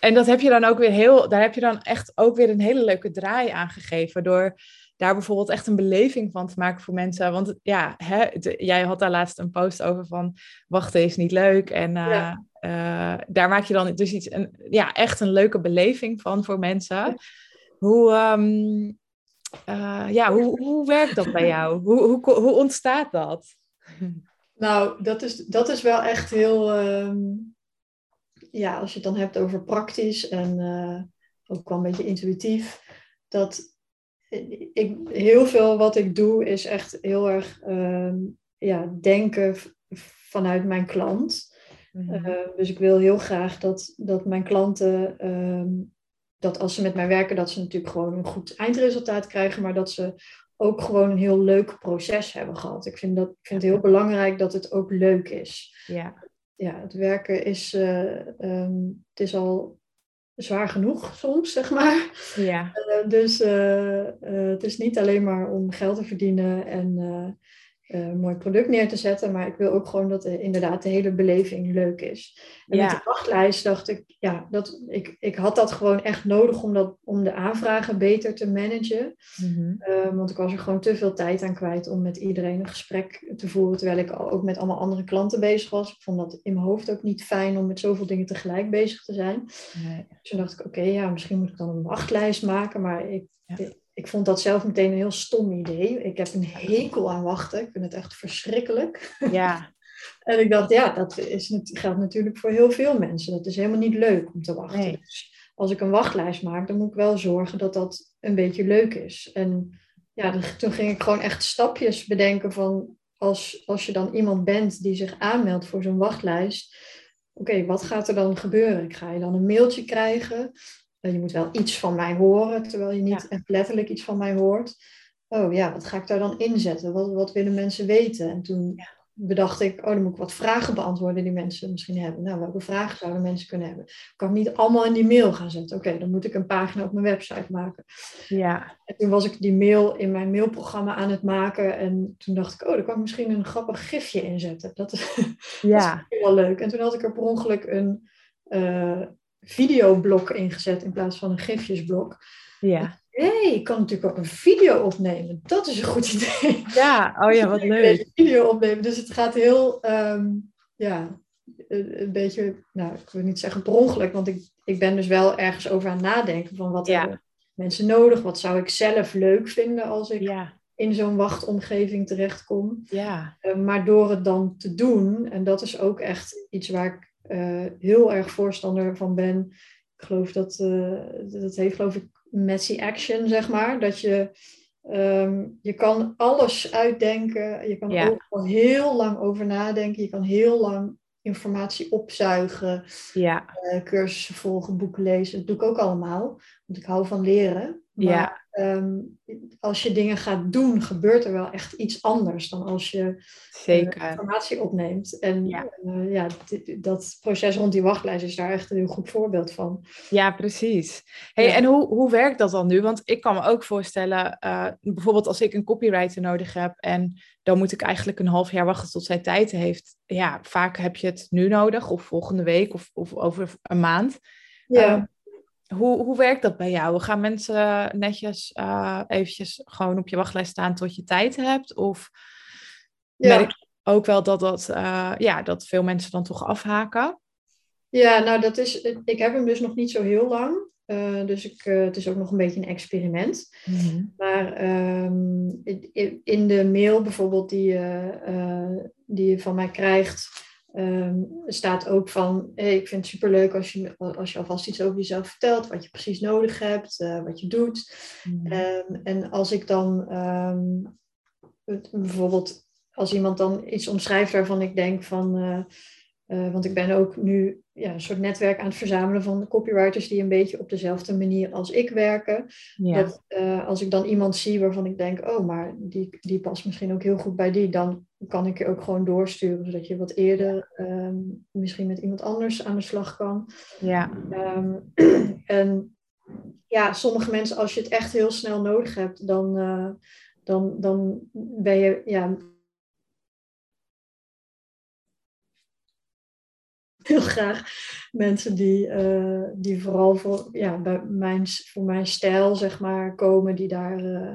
En dat heb je dan ook weer heel, daar heb je dan echt ook weer een hele leuke draai aan gegeven. Door daar bijvoorbeeld echt een beleving van te maken voor mensen. Want ja, hè, jij had daar laatst een post over van wachten is niet leuk. En eh, Ja. eh, daar maak je dan dus iets, een, ja, echt een leuke beleving van voor mensen. Hoe, ehm, eh, ja, hoe, hoe werkt dat bij jou? Hoe, hoe, hoe ontstaat dat? Nou, dat is, dat is wel echt heel. ehm, ja, als je het dan hebt over praktisch en eh, ook wel een beetje intuïtief. Dat ik, heel veel wat ik doe is echt heel erg ehm, ja, denken vanuit mijn klant. Uh, dus ik wil heel graag dat, dat mijn klanten, ehm, dat als ze met mij werken, dat ze natuurlijk gewoon een goed eindresultaat krijgen, maar dat ze ook gewoon een heel leuk proces hebben gehad. Ik vind, dat, ik vind het heel belangrijk dat het ook leuk is. ja, Ja, het werken is, eh, ehm, het is al zwaar genoeg soms, zeg maar. ja, Eh, dus eh, het is niet alleen maar om geld te verdienen en eh, eh, mooi product neer te zetten, maar ik wil ook gewoon dat de, inderdaad de hele beleving leuk is. En Ja. met de wachtlijst dacht ik, ja, dat, ik, ik had dat gewoon echt nodig om, dat, om de aanvragen beter te managen. Mhm. Eh, want ik was er gewoon te veel tijd aan kwijt om met iedereen een gesprek te voeren, terwijl ik al- ook met allemaal andere klanten bezig was. Ik vond dat in mijn hoofd ook niet fijn om met zoveel dingen tegelijk bezig te zijn. Nee. Dus toen dacht ik, oké, ja, misschien moet ik dan een wachtlijst maken. Maar ik, Ja. ik, ik vond dat zelf meteen een heel stom idee. Ik heb een hekel aan wachten. Ik vind het echt verschrikkelijk. Ja, En ik dacht, ja, dat is, geldt natuurlijk voor heel veel mensen. Dat is helemaal niet leuk om te wachten. Nee. Dus als ik een wachtlijst maak, dan moet ik wel zorgen dat dat een beetje leuk is. En ja, toen ging ik gewoon echt stapjes bedenken van... Als, als je dan iemand bent die zich aanmeldt voor zo'n wachtlijst... Oké, wat gaat er dan gebeuren? Ik ga je dan een mailtje krijgen? Eh, je moet wel iets van mij horen, terwijl je niet Ja. echt letterlijk iets van mij hoort. Oh ja, wat ga ik daar dan inzetten? Wat, wat willen mensen weten? En toen bedacht ik, oh, dan moet ik wat vragen beantwoorden die mensen misschien hebben. Nou, welke vragen zouden mensen kunnen hebben? Kan ik niet allemaal in die mail gaan zetten? Oké, dan moet ik een pagina op mijn website maken. ja, En toen was ik die mail in mijn mailprogramma aan het maken. En toen dacht ik, oh, daar kan ik misschien een grappig gifje inzetten. Dat is, dat is ja, misschien wel leuk. En toen had ik er per ongeluk een eh, videoblok ingezet in plaats van een gifjesblok. ja. Hé, hey, ik kan natuurlijk ook een video opnemen. Dat is een goed idee. Ja, oh ja, wat leuk. deze video opnemen. Dus het gaat heel, ehm, ja, een, een beetje, nou, ik wil niet zeggen per ongeluk, want ik, ik ben dus wel ergens over aan het nadenken van wat Ja. hebben mensen nodig, wat zou ik zelf leuk vinden als ik Ja, in zo'n wachtomgeving terechtkom. ja, Eh, maar door het dan te doen, en dat is ook echt iets waar ik heel erg voorstander van ben. Ik geloof dat, eh, dat heeft geloof ik messy action, zeg maar. Dat je, ehm, je kan alles uitdenken. Je kan Ja. ook heel lang over nadenken. Je kan heel lang informatie opzuigen. ja, eh, cursussen volgen, boeken lezen. Dat doe ik ook allemaal. Want ik hou van leren. Maar Ja. ehm, als je dingen gaat doen, gebeurt er wel echt iets anders dan als je eh, zeker. informatie opneemt. En Ja. eh, ja, dat proces rond die wachtlijst is daar echt een heel goed voorbeeld van. Ja, precies. Hey, Ja. En hoe, hoe werkt dat dan nu? Want ik kan me ook voorstellen, eh, bijvoorbeeld als ik een copywriter nodig heb en dan moet ik eigenlijk een half jaar wachten tot zij tijd heeft. Ja, vaak heb je het nu nodig of volgende week of, of over een maand. Ehm, hoe, hoe werkt dat bij jou? Gaan mensen netjes eh, eventjes gewoon op je wachtlijst staan tot je tijd hebt? Of Ja. merk je ook wel dat, dat, eh, ja, dat veel mensen dan toch afhaken? Ja, nou dat is, ik heb hem dus nog niet zo heel lang. Uh, dus ik, uh, het is ook nog een beetje een experiment. Mhm. Maar ehm, in, in de mail bijvoorbeeld die, uh, die je van mij krijgt, um, staat ook van: hey, ik vind het superleuk als je, als je alvast iets over jezelf vertelt, wat je precies nodig hebt, wat je doet. Mhm. Um, en als ik dan het, bijvoorbeeld, als iemand dan iets omschrijft waarvan ik denk van. Uh, want ik ben ook nu ja, een soort netwerk aan het verzamelen van copywriters die een beetje op dezelfde manier als ik werken. Ja. Dat als ik dan iemand zie waarvan ik denk, oh, maar die, die past misschien ook heel goed bij die, dan kan ik je ook gewoon doorsturen, zodat je wat eerder um, misschien met iemand anders aan de slag kan. Ja. Um, en ja, sommige mensen, als je het echt heel snel nodig hebt, dan, uh, dan, dan ben je ja, heel graag mensen die, uh, die vooral voor, ja, bij mijn, voor mijn stijl zeg maar, komen, die daar uh,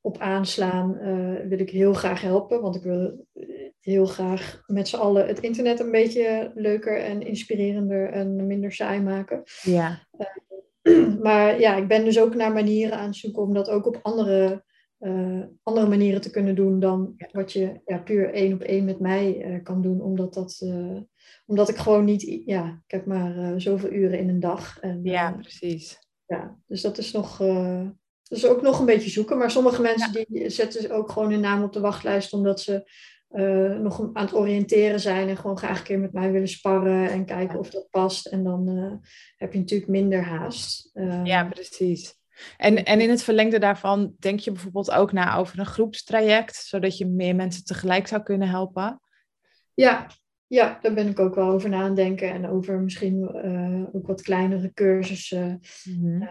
op aanslaan, uh, wil ik heel graag helpen. Want ik wil heel graag met z'n allen het internet een beetje leuker en inspirerender en minder saai maken. Ja. maar ja, ik ben dus ook naar manieren aan het zoeken om dat ook op andere uh, andere manieren te kunnen doen dan wat je ja, puur één op één met mij uh, kan doen. Omdat, dat, uh, omdat ik gewoon niet, ja, ik heb maar zoveel uren in een dag. En, ja, precies. Ja, dus dat is nog, dat is ook nog een beetje zoeken. Maar sommige mensen ja. die zetten ook gewoon hun naam op de wachtlijst omdat ze nog aan het oriënteren zijn en gewoon graag een keer met mij willen sparren en kijken of dat past. En dan heb je natuurlijk minder haast. ja, precies. En, en in het verlengde daarvan denk je bijvoorbeeld ook na over een groepstraject, zodat je meer mensen tegelijk zou kunnen helpen? Ja, ja daar ben ik ook wel over na aan denken. En over misschien uh, ook wat kleinere cursussen. Mm-hmm.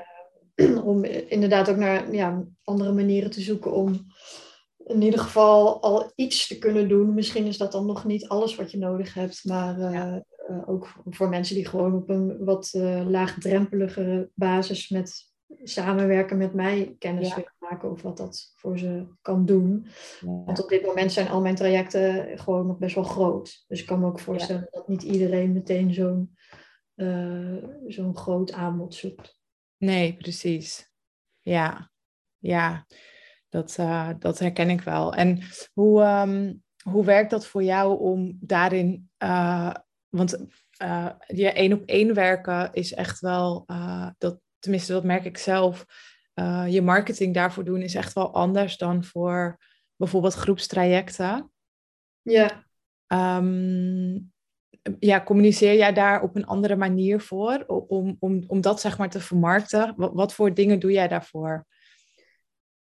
Uh, om inderdaad ook naar ja, andere manieren te zoeken om in ieder geval al iets te kunnen doen. Misschien is dat dan nog niet alles wat je nodig hebt, maar uh, ja. ook voor mensen die gewoon op een wat laagdrempeligere basis met samenwerken met mij kennis ja. willen maken over wat dat voor ze kan doen. Ja. Want op dit moment zijn al mijn trajecten gewoon nog best wel groot. Dus ik kan me ook voorstellen ja. dat niet iedereen meteen zo'n uh, zo'n groot aanbod zoekt. Nee, precies. Ja, ja. Dat, uh, dat herken ik wel. En hoe, um, hoe werkt dat voor jou om daarin... Uh, want je één op één werken is echt wel... dat, tenminste dat merk ik zelf, uh, je marketing daarvoor doen is echt wel anders dan voor bijvoorbeeld groepstrajecten. Ja. Um, ja, communiceer jij daar op een andere manier voor om, om, om dat zeg maar te vermarkten? Wat, wat voor dingen doe jij daarvoor?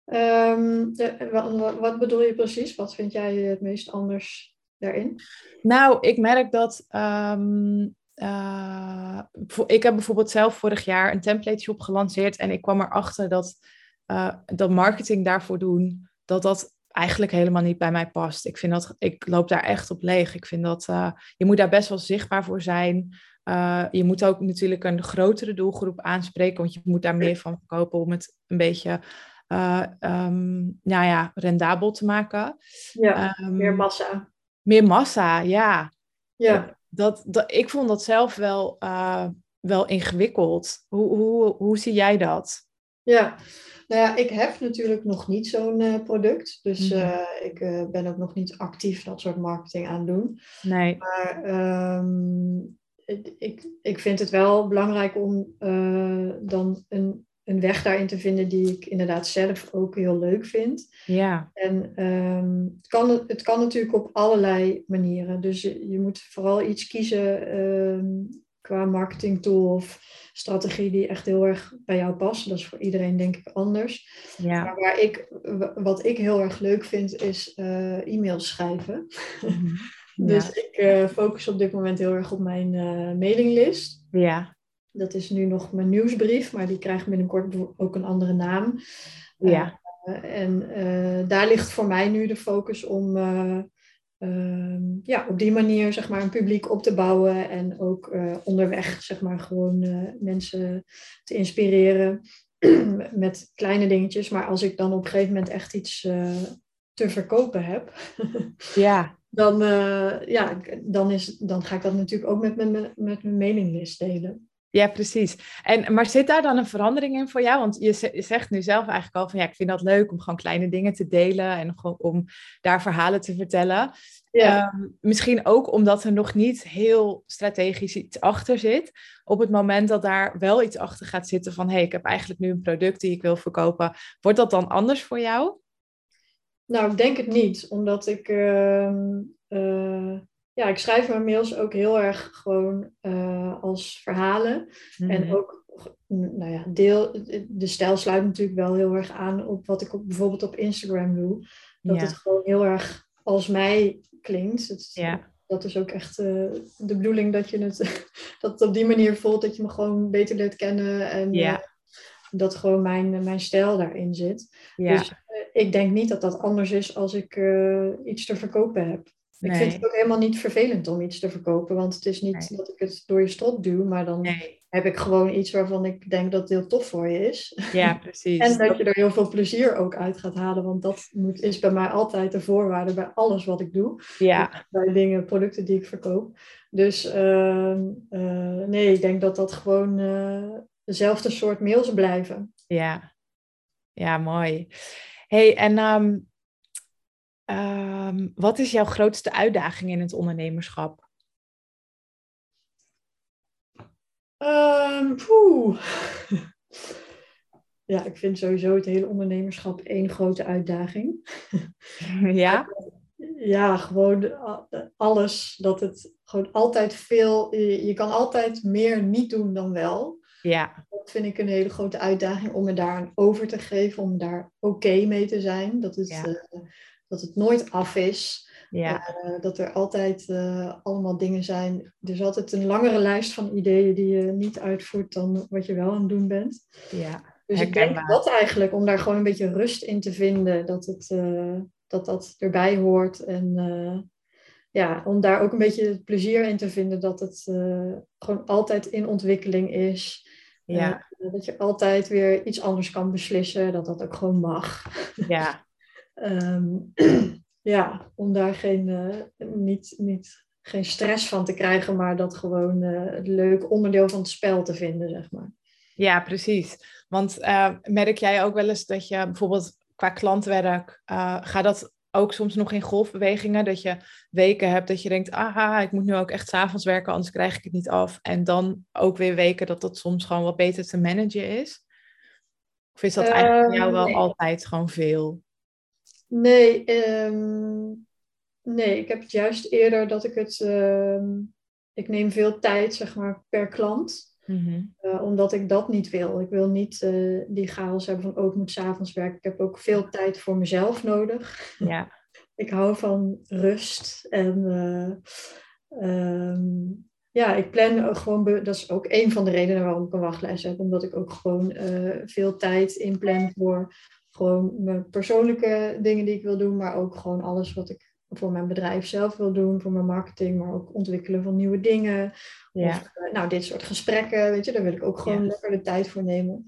Um, de, wat, wat bedoel je precies? Wat vind jij het meest anders daarin? Nou, ik merk dat um, uh, ik heb bijvoorbeeld zelf vorig jaar een template shop gelanceerd en ik kwam erachter dat, uh, dat marketing daarvoor doen, dat dat eigenlijk helemaal niet bij mij past. Ik vind dat, ik loop daar echt op leeg. Ik vind dat, uh, je moet daar best wel zichtbaar voor zijn. je moet ook natuurlijk een grotere doelgroep aanspreken, want je moet daar meer van verkopen om het een beetje, um, nou ja, rendabel te maken. Ja, um, meer massa. Meer massa, ja. Ja dat, dat, ik vond dat zelf wel, uh, wel ingewikkeld. Hoe, hoe, hoe zie jij dat? Ja, nou ja, ik heb natuurlijk nog niet zo'n uh, product. Dus uh, mm-hmm. ik ben ook nog niet actief dat soort marketing aan doen. Nee. Maar um, ik, ik vind het wel belangrijk om dan een een weg daarin te vinden die ik inderdaad zelf ook heel leuk vind. Ja. En um, het, kan, het kan natuurlijk op allerlei manieren. Dus je, je moet vooral iets kiezen um, qua marketing tool of strategie die echt heel erg bij jou past. Dat is voor iedereen denk ik anders. Ja. Maar waar ik, wat ik heel erg leuk vind is uh, e-mails schrijven. Mm-hmm. dus ja. ik uh, focus op dit moment heel erg op mijn uh, mailinglist. Ja. Dat is nu nog mijn nieuwsbrief, maar die krijgt binnenkort ook een andere naam. Ja. Uh, en uh, daar ligt voor mij nu de focus om uh, ja, op die manier zeg maar, een publiek op te bouwen en ook onderweg zeg maar, gewoon mensen te inspireren met kleine dingetjes. Maar als ik dan op een gegeven moment echt iets te verkopen heb, ja. dan, ja, dan, is, dan ga ik dat natuurlijk ook met mijn, met mijn mailinglist delen. Ja, precies. En, maar zit daar dan een verandering in voor jou? Want je zegt nu zelf eigenlijk al van ja, ik vind dat leuk om gewoon kleine dingen te delen en gewoon om daar verhalen te vertellen. Ja. Ehm, misschien ook omdat er nog niet heel strategisch iets achter zit. Op het moment dat daar wel iets achter gaat zitten van hé, hey, ik heb eigenlijk nu een product die ik wil verkopen, wordt dat dan anders voor jou? Nou, ik denk het niet, omdat ik, uh, ja, ik schrijf mijn mails ook heel erg gewoon uh, als verhalen. En mhm. ook, nou ja, deel, de stijl sluit natuurlijk wel heel erg aan op wat ik op, bijvoorbeeld op Instagram doe. Dat het gewoon heel erg als mij klinkt. Het, ja. Dat is ook echt uh, de bedoeling dat je het, dat het op die manier voelt, dat je me gewoon beter leert kennen. En ja. dat gewoon mijn, mijn stijl daarin zit. Ja. Dus ik denk niet dat dat anders is als ik iets te verkopen heb. Ik vind het ook helemaal niet vervelend om iets te verkopen, want het is niet dat ik het door je strot duw, maar dan heb ik gewoon iets waarvan ik denk dat het heel tof voor je is. Ja, precies. en dat je er heel veel plezier ook uit gaat halen, want dat moet, is bij mij altijd de voorwaarde bij alles wat ik doe. Ja. Bij dingen, producten die ik verkoop. Dus uh, uh, nee, ik denk dat dat gewoon uh, dezelfde soort mails blijven. Ja, ja mooi hey, en um, um, wat is jouw grootste uitdaging in het ondernemerschap? Um, ja, ik vind sowieso het hele ondernemerschap één grote uitdaging. Ja? Ja, gewoon alles. Dat het gewoon altijd veel. Je, je kan altijd meer niet doen dan wel. Ja. Dat vind ik een hele grote uitdaging om me daar over te geven, om daar oké mee te zijn. Dat het, eh, dat het nooit af is. Ja. Uh, dat er altijd uh, allemaal dingen zijn. Er is altijd een langere lijst van ideeën die je niet uitvoert dan wat je wel aan het doen bent. Ja. Dus ik denk dat eigenlijk, om daar gewoon een beetje rust in te vinden, dat het, dat, dat erbij hoort. En ja, om daar ook een beetje plezier in te vinden dat het gewoon altijd in ontwikkeling is. Ja. Dat je altijd weer iets anders kan beslissen, dat dat ook gewoon mag. Ja. um, ja, om daar geen, uh, niet, niet, geen stress van te krijgen, maar dat gewoon uh, het leuk onderdeel van het spel te vinden, zeg maar. Ja, precies. Want merk jij ook wel eens dat je bijvoorbeeld qua klantwerk, gaat dat ook soms nog in golfbewegingen, dat je weken hebt dat je denkt, aha, ik moet nu ook echt s'avonds werken, anders krijg ik het niet af. En dan ook weer weken dat dat soms gewoon wat beter te managen is? Of is dat eigenlijk voor jou wel ehm, altijd gewoon veel? Nee, ehm, nee, ik heb het juist eerder dat ik het, uh, ik neem veel tijd zeg maar per klant. Mhm. Eh, omdat ik dat niet wil. Ik wil niet uh, die chaos hebben van, oh, ik moet s'avonds werken. Ik heb ook veel tijd voor mezelf nodig. Ja. ik hou van rust. En uh, ja, ik plan gewoon, dat is ook een van de redenen waarom ik een wachtlijst heb. Omdat ik ook gewoon veel tijd inplan voor gewoon mijn persoonlijke dingen die ik wil doen. Maar ook gewoon alles wat ik voor mijn bedrijf zelf wil doen, voor mijn marketing, maar ook ontwikkelen van nieuwe dingen. Ja. Of, eh, nou, dit soort gesprekken, weet je, daar wil ik ook gewoon lekker de tijd voor nemen.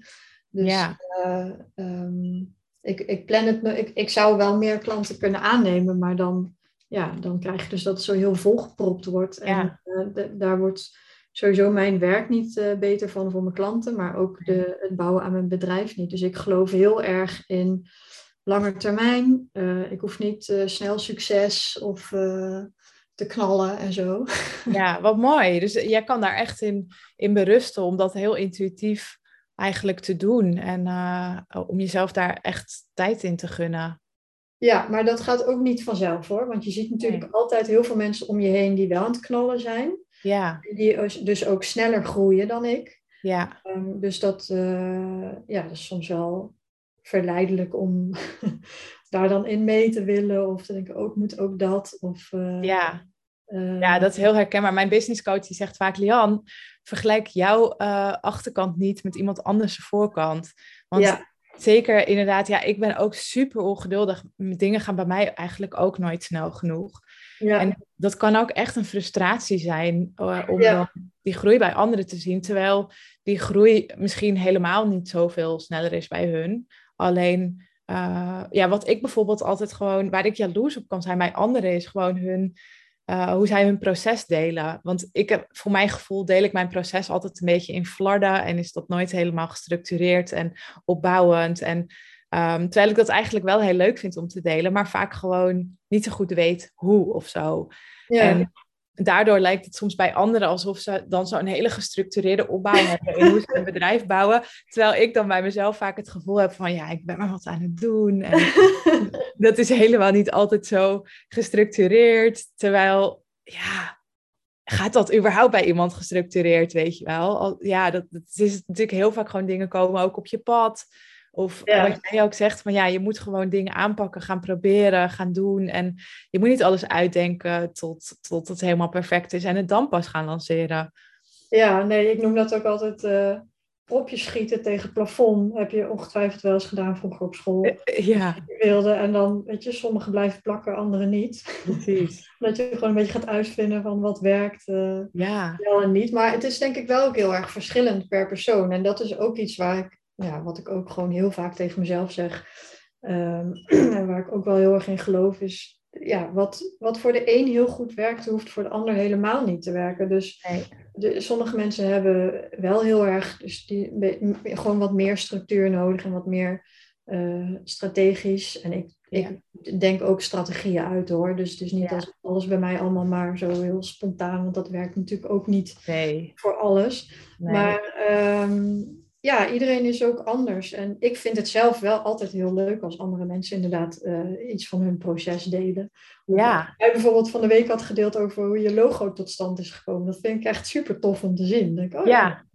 Dus ja. Uh, um, ik, ik plan het, ik, ik zou wel meer klanten kunnen aannemen, maar dan, ja, dan krijg je dus dat het zo heel volgepropt wordt. En uh, daar wordt sowieso mijn werk niet uh, beter van voor mijn klanten, maar ook de, het bouwen aan mijn bedrijf niet. Dus ik geloof heel erg in lange termijn. Uh, ik hoef niet uh, snel succes of te knallen en zo. Ja, wat mooi. Dus jij kan daar echt in, in berusten om dat heel intuïtief eigenlijk te doen. En om jezelf daar echt tijd in te gunnen. Ja, maar dat gaat ook niet vanzelf hoor. Want je ziet natuurlijk altijd heel veel mensen om je heen die wel aan het knallen zijn. Ja. Die dus ook sneller groeien dan ik. Ja. Um, dus dat, ja, dat is soms wel verleidelijk om daar dan in mee te willen. Of te denken, ook oh, moet ook dat. Of, uh, ja. Uh, ja, dat is heel herkenbaar. Mijn business coach die zegt vaak, Lian, vergelijk jouw uh, achterkant niet met iemand anders voorkant. Want ja. zeker inderdaad, ja, ik ben ook super ongeduldig. Dingen gaan bij mij eigenlijk ook nooit snel genoeg. Ja. En dat kan ook echt een frustratie zijn om ja. dan die groei bij anderen te zien. Terwijl die groei misschien helemaal niet zoveel sneller is bij hun. Alleen, uh, ja, wat ik bijvoorbeeld altijd gewoon, waar ik jaloers op kan zijn bij anderen, is gewoon hun hoe zij hun proces delen. Want ik heb, voor mijn gevoel deel ik mijn proces altijd een beetje in flarden en is dat nooit helemaal gestructureerd en opbouwend. En Um, terwijl ik dat eigenlijk wel heel leuk vind om te delen, maar vaak gewoon niet zo goed weet hoe of zo. Ja. En daardoor lijkt het soms bij anderen alsof ze dan zo'n hele gestructureerde opbouw hebben in hoe ze een bedrijf bouwen. Terwijl ik dan bij mezelf vaak het gevoel heb van ja, ik ben maar wat aan het doen. En dat is helemaal niet altijd zo gestructureerd. Terwijl ja, gaat dat überhaupt bij iemand gestructureerd, weet je wel? Ja, dat, dat is natuurlijk heel vaak gewoon dingen komen ook op je pad. Of wat jij ook zegt, van ja, je moet gewoon dingen aanpakken, gaan proberen, gaan doen. En je moet niet alles uitdenken tot, tot het helemaal perfect is en het dan pas gaan lanceren. Ja, nee, ik noem dat ook altijd uh, propjes schieten tegen het plafond. Heb je ongetwijfeld wel eens gedaan vroeger op school. Uh, ja. Wilde, en dan, weet je, sommigen blijven plakken, anderen niet. Precies. dat je gewoon een beetje gaat uitvinden van wat werkt uh, ja. wel en niet. Maar het is denk ik wel ook heel erg verschillend per persoon. En dat is ook iets waar ik ja, wat ik ook gewoon heel vaak tegen mezelf zeg, um, en waar ik ook wel heel erg in geloof, is ja, wat, wat voor de een heel goed werkt, hoeft voor de ander helemaal niet te werken. Dus de, sommige mensen hebben wel heel erg dus die, gewoon wat meer structuur nodig en wat meer uh, strategisch. En ik, ik denk ook strategieën uit hoor. Dus het is niet als alles bij mij allemaal maar zo heel spontaan, want dat werkt natuurlijk ook niet nee. voor alles. Nee. Maar um, ja, iedereen is ook anders. En ik vind het zelf wel altijd heel leuk als andere mensen inderdaad uh, iets van hun proces delen. Ja. Jij bijvoorbeeld van de week had gedeeld over hoe je logo tot stand is gekomen. Dat vind ik echt super tof om te zien. Denk, oh, ja.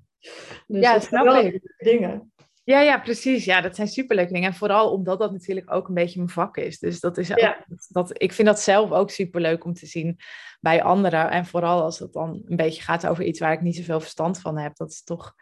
Dus ja, dat snap ik. Dingen. Ja, ja, precies. Ja, dat zijn superleuke dingen. En vooral omdat dat natuurlijk ook een beetje mijn vak is. Dus dat is ook, dat, ik vind dat zelf ook superleuk om te zien bij anderen. En vooral als het dan een beetje gaat over iets waar ik niet zoveel verstand van heb. Dat is toch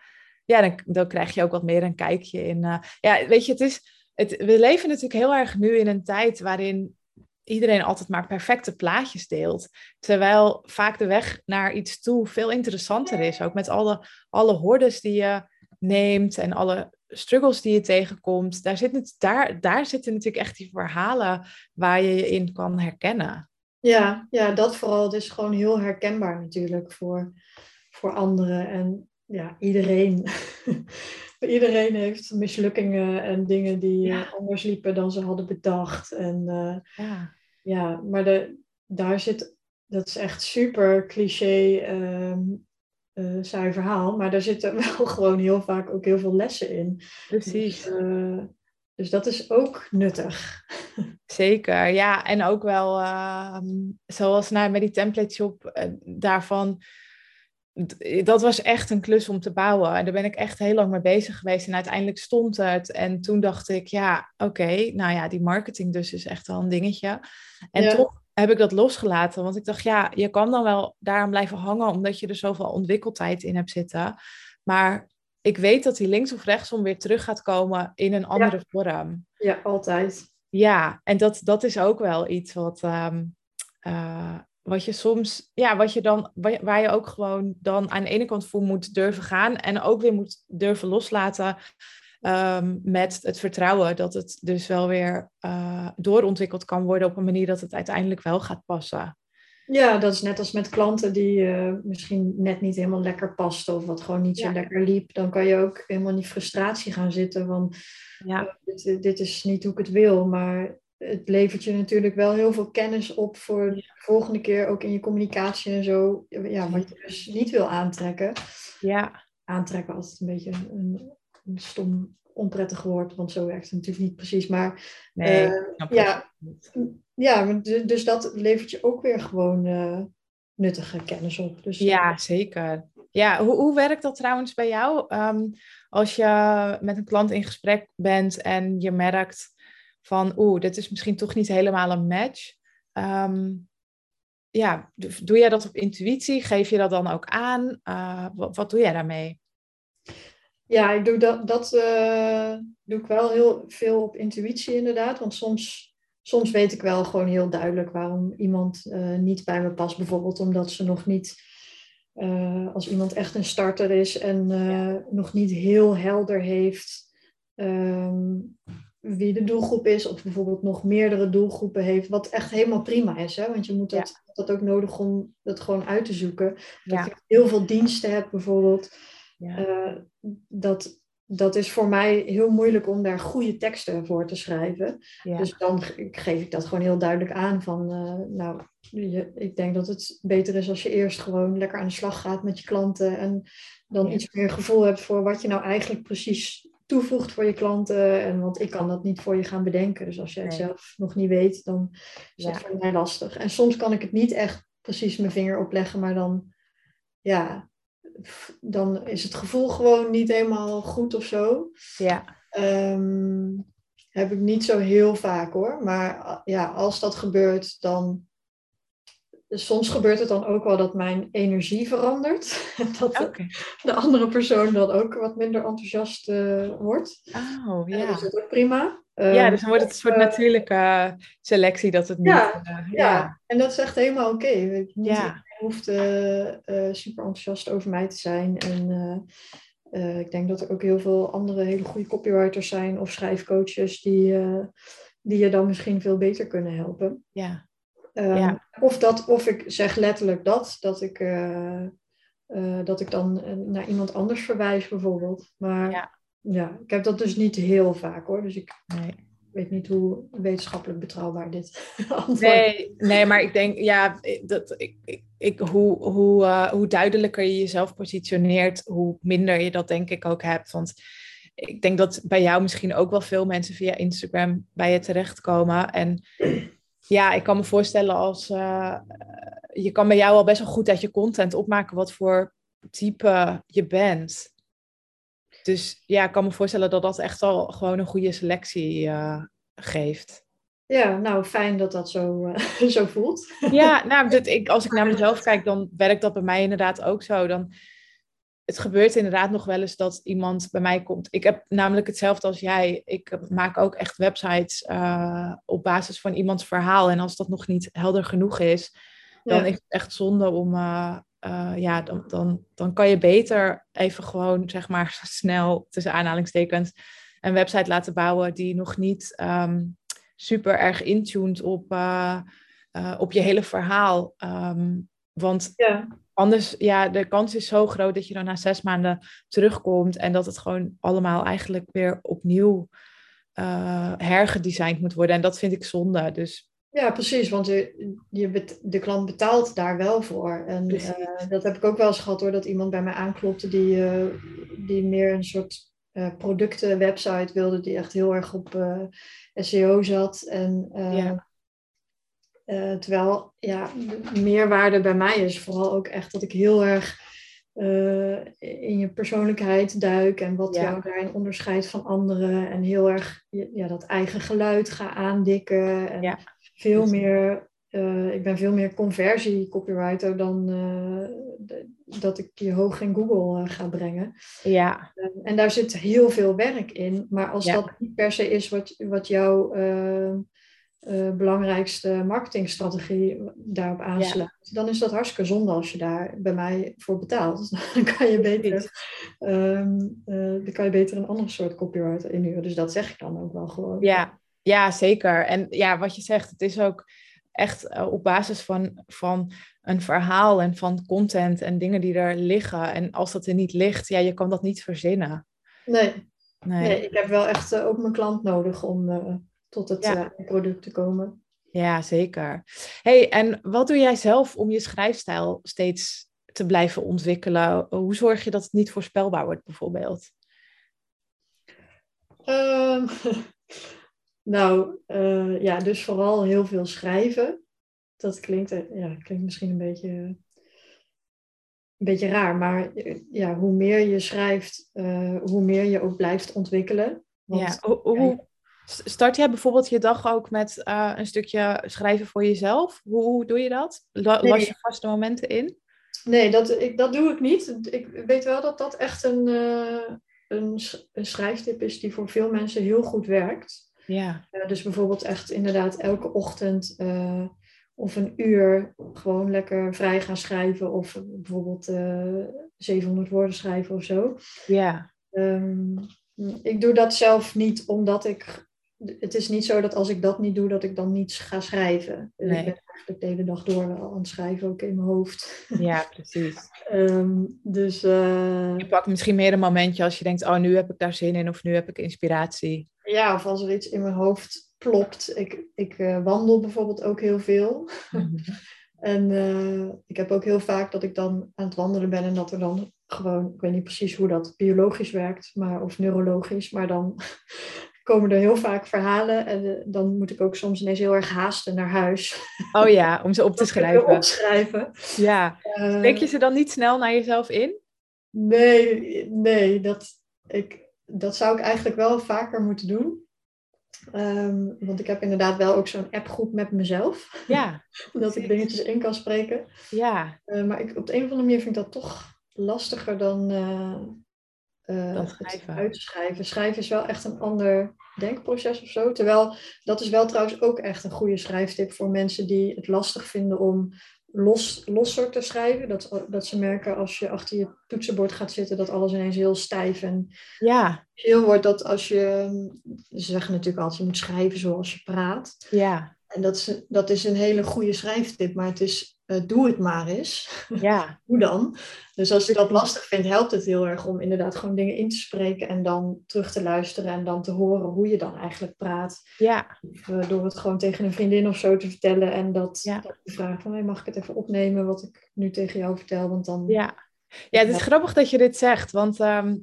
ja, dan, dan krijg je ook wat meer een kijkje in. Uh, ja, weet je, het is, het, we leven natuurlijk heel erg nu in een tijd waarin iedereen altijd maar perfecte plaatjes deelt. Terwijl vaak de weg naar iets toe veel interessanter is. Ook met alle, alle hordes die je neemt en alle struggles die je tegenkomt. Daar, zit het, daar, daar zitten natuurlijk echt die verhalen waar je je in kan herkennen. Ja, ja dat vooral. Het is gewoon heel herkenbaar natuurlijk voor, voor anderen. En ja, iedereen. iedereen heeft mislukkingen en dingen die eh, anders liepen dan ze hadden bedacht. En uh, ja. ja, maar de, daar zit, dat is echt super cliché, um, uh, saai verhaal, maar daar zitten wel gewoon heel vaak ook heel veel lessen in. Precies. Dus, dus dat is ook nuttig. Zeker, ja. En ook wel, uh, zoals naar met die template shop, daarvan dat was echt een klus om te bouwen. En daar ben ik echt heel lang mee bezig geweest. En uiteindelijk stond het. En toen dacht ik, ja, oké, nou ja, die marketing dus is echt wel een dingetje. En toch heb ik dat losgelaten. Want ik dacht, ja, je kan dan wel daaraan blijven hangen, omdat je er zoveel ontwikkeltijd in hebt zitten. Maar ik weet dat die links of rechtsom weer terug gaat komen in een andere vorm. Ja, altijd. Ja, en dat, dat is ook wel iets wat, um, wat je soms, ja, wat je dan, waar je ook gewoon dan aan de ene kant voor moet durven gaan en ook weer moet durven loslaten um, met het vertrouwen dat het dus wel weer uh, doorontwikkeld kan worden op een manier dat het uiteindelijk wel gaat passen. Ja, dat is net als met klanten die uh, misschien net niet helemaal lekker past of wat gewoon niet zo lekker liep. Dan kan je ook helemaal in die frustratie gaan zitten van ja. Uh, dit, dit, is niet hoe ik het wil, maar het levert je natuurlijk wel heel veel kennis op voor de volgende keer ook in je communicatie en zo. Ja, wat je dus niet wil aantrekken. Ja. Aantrekken als een beetje een, een stom, onprettig woord, want zo werkt het natuurlijk niet precies. Maar nee, uh, ja, ja, dus dat levert je ook weer gewoon uh, nuttige kennis op. Dus, ja, zeker. Ja, hoe, hoe werkt dat trouwens bij jou? Um, als je met een klant in gesprek bent en je merkt van oeh, dit is misschien toch niet helemaal een match. Ehm, ja, doe jij dat op intuïtie? Geef je dat dan ook aan? Uh, wat, wat, doe jij daarmee? Ja, ik doe dat, dat uh, doe ik wel heel veel op intuïtie inderdaad. Want soms, soms weet ik wel gewoon heel duidelijk waarom iemand uh, niet bij me past. Bijvoorbeeld omdat ze nog niet, als iemand echt een starter is en nog niet heel helder heeft um, wie de doelgroep is, of bijvoorbeeld nog meerdere doelgroepen heeft, wat echt helemaal prima is. Hè? Want je moet dat, dat ook nodig om dat gewoon uit te zoeken. Dat je heel veel diensten hebt bijvoorbeeld. Ja. dat, dat is voor mij heel moeilijk om daar goede teksten voor te schrijven. Dus dan geef ik dat gewoon heel duidelijk aan van, uh, nou, je, ik denk dat het beter is als je eerst gewoon lekker aan de slag gaat met je klanten en dan iets meer gevoel hebt voor wat je nou eigenlijk precies toevoegt voor je klanten. En want ik kan dat niet voor je gaan bedenken. Dus als je het zelf nog niet weet, dan is dat voor mij lastig. En soms kan ik het niet echt precies mijn vinger opleggen, maar dan, ja, dan is het gevoel gewoon niet helemaal goed of zo. Ja. Ehm, heb ik niet zo heel vaak hoor. Maar ja, als dat gebeurt, dan. Soms gebeurt het dan ook wel dat mijn energie verandert. dat de andere persoon dan ook wat minder enthousiast uh, wordt. Oh, ja. dat is ook prima. ja, dus dan wordt het een soort uh, natuurlijke selectie dat het niet... Ja, uh, ja. ja. en dat is echt helemaal oké. Okay. Ja hoeft uh, super enthousiast over mij te zijn. En ik denk dat er ook heel veel andere hele goede copywriters zijn of schrijfcoaches die, die je dan misschien veel beter kunnen helpen. Ja. Um, ja. Of, dat, of ik zeg letterlijk dat, dat ik, dat ik dan naar iemand anders verwijs bijvoorbeeld. Maar ja. ja. ik heb dat dus niet heel vaak hoor. Dus ik, nee weet niet hoe wetenschappelijk betrouwbaar dit antwoord nee, nee, maar ik denk, ja, dat, ik, ik, ik hoe, hoe, uh, hoe duidelijker je jezelf positioneert, hoe minder je dat denk ik ook hebt. Want ik denk dat bij jou misschien ook wel veel mensen via Instagram bij je terechtkomen. En ja, ik kan me voorstellen als, uh, je kan bij jou al best wel goed uit je content opmaken wat voor type je bent. Dus ja, ik kan me voorstellen dat dat echt al gewoon een goede selectie uh, geeft. Ja, nou fijn dat dat zo, uh, zo voelt. Ja, nou, dat ik, als ik naar mezelf kijk, dan werkt dat bij mij inderdaad ook zo. Dan, het gebeurt inderdaad nog wel eens dat iemand bij mij komt. Ik heb namelijk hetzelfde als jij. Ik maak ook echt websites uh, op basis van iemands verhaal. En als dat nog niet helder genoeg is, dan is het echt zonde om, uh, ja, dan, dan, dan kan je beter even gewoon, zeg maar, snel tussen aanhalingstekens een website laten bouwen die nog niet um, super erg intuned op, op je hele verhaal. Um, want ja. Anders, ja, de kans is zo groot dat je dan na zes maanden terugkomt en dat het gewoon allemaal eigenlijk weer opnieuw hergedesigned moet worden. En dat vind ik zonde. Dus ja, precies, want je, je de klant betaalt daar wel voor. En uh, dat heb ik ook wel eens gehad hoor, dat iemand bij mij aanklopte die, uh, die meer een soort uh, productenwebsite wilde, die echt heel erg op SEO zat. En, ja. Terwijl ja, de meerwaarde bij mij is vooral ook echt dat ik heel erg in je persoonlijkheid duik en wat ja. jou daarin onderscheidt van anderen. En heel erg ja, dat eigen geluid ga aandikken. En, ja veel meer, uh, ik ben veel meer conversie copywriter dan dat ik je hoog in Google ga brengen. Ja. en daar zit heel veel werk in. Maar als ja. dat niet per se is wat, wat jouw belangrijkste marketingstrategie daarop aansluit, ja. dan is dat hartstikke zonde als je daar bij mij voor betaalt. dan kan je beter, um, dan kan je beter een ander soort copywriter inhuren. Dus dat zeg ik dan ook wel gewoon. Ja, ja, zeker. En ja, wat je zegt, het is ook echt uh, op basis van, van een verhaal en van content en dingen die er liggen. En als dat er niet ligt, ja, je kan dat niet verzinnen. Nee, nee. nee ik heb wel echt ook mijn klant nodig om tot het ja. product te komen. Ja, zeker. hey, en wat doe jij zelf om je schrijfstijl steeds te blijven ontwikkelen? Hoe zorg je dat het niet voorspelbaar wordt, bijvoorbeeld? Um, Nou, uh, ja, dus vooral heel veel schrijven. Dat klinkt, eh, ja, klinkt misschien een beetje, een beetje raar, maar eh, ja, hoe meer je schrijft, uh, hoe meer je ook blijft ontwikkelen. Want, ja, hoe, hoe, start jij bijvoorbeeld je dag ook met uh, een stukje schrijven voor jezelf? Hoe, hoe doe je dat? Nee. Las je vaste momenten in? Nee, dat, ik, dat doe ik niet. Ik weet wel dat dat echt een, een, een schrijftip is die voor veel mensen heel goed werkt. Ja. Uh, dus bijvoorbeeld echt inderdaad elke ochtend of een uur gewoon lekker vrij gaan schrijven. Of bijvoorbeeld uh, eh, 700 woorden schrijven of zo. Ja. Um, ik doe dat zelf niet omdat ik het is niet zo dat als ik dat niet doe, dat ik dan niets ga schrijven. Nee. Ik ben eigenlijk de hele dag door wel aan het schrijven, ook in mijn hoofd. Ja, precies. Ehm, dus uh, Je pakt misschien meer een momentje als je denkt, oh, nu heb ik daar zin in of nu heb ik inspiratie. ja, of als er iets in mijn hoofd plopt. Ik, ik eh, wandel bijvoorbeeld ook heel veel. Mhm. En eh, ik heb ook heel vaak dat ik dan aan het wandelen ben en dat er dan gewoon, ik weet niet precies hoe dat biologisch werkt, maar, of neurologisch, maar dan komen er heel vaak verhalen en eh, dan moet ik ook soms ineens heel erg haasten naar huis. Oh ja, om ze op te schrijven. opschrijven. Ja. Eh, Denk je ze dan niet snel naar jezelf in? Nee, nee dat, ik, dat zou ik eigenlijk wel vaker moeten doen. Ehm, want ik heb inderdaad wel ook zo'n appgroep met mezelf. Ja, dat ik dingetjes in kan spreken. ja. Eh, maar ik, op de een of andere manier vind ik dat toch lastiger dan, eh, schrijven. uitschrijven. Schrijven is wel echt een ander denkproces of zo. Terwijl dat is wel trouwens ook echt een goede schrijftip voor mensen die het lastig vinden om los, losser te schrijven. Dat, dat ze merken als je achter je toetsenbord gaat zitten dat alles ineens heel stijf en Ja, heel wordt. Dat als je, ze zeggen natuurlijk altijd, je moet schrijven zoals je praat. ja, En dat is, dat is een hele goede schrijftip, maar het is, eh, doe het maar eens. ja, Hoe dan? Dus als je dat lastig vindt, helpt het heel erg om inderdaad gewoon dingen in te spreken en dan terug te luisteren en dan te horen hoe je dan eigenlijk praat. ja, Of, eh, door het gewoon tegen een vriendin of zo te vertellen en dat, Ja. dat je vraagt van hey, mag ik het even opnemen wat ik nu tegen jou vertel? Want dan ja. Ja, het is grappig dat je dit zegt, want ehm,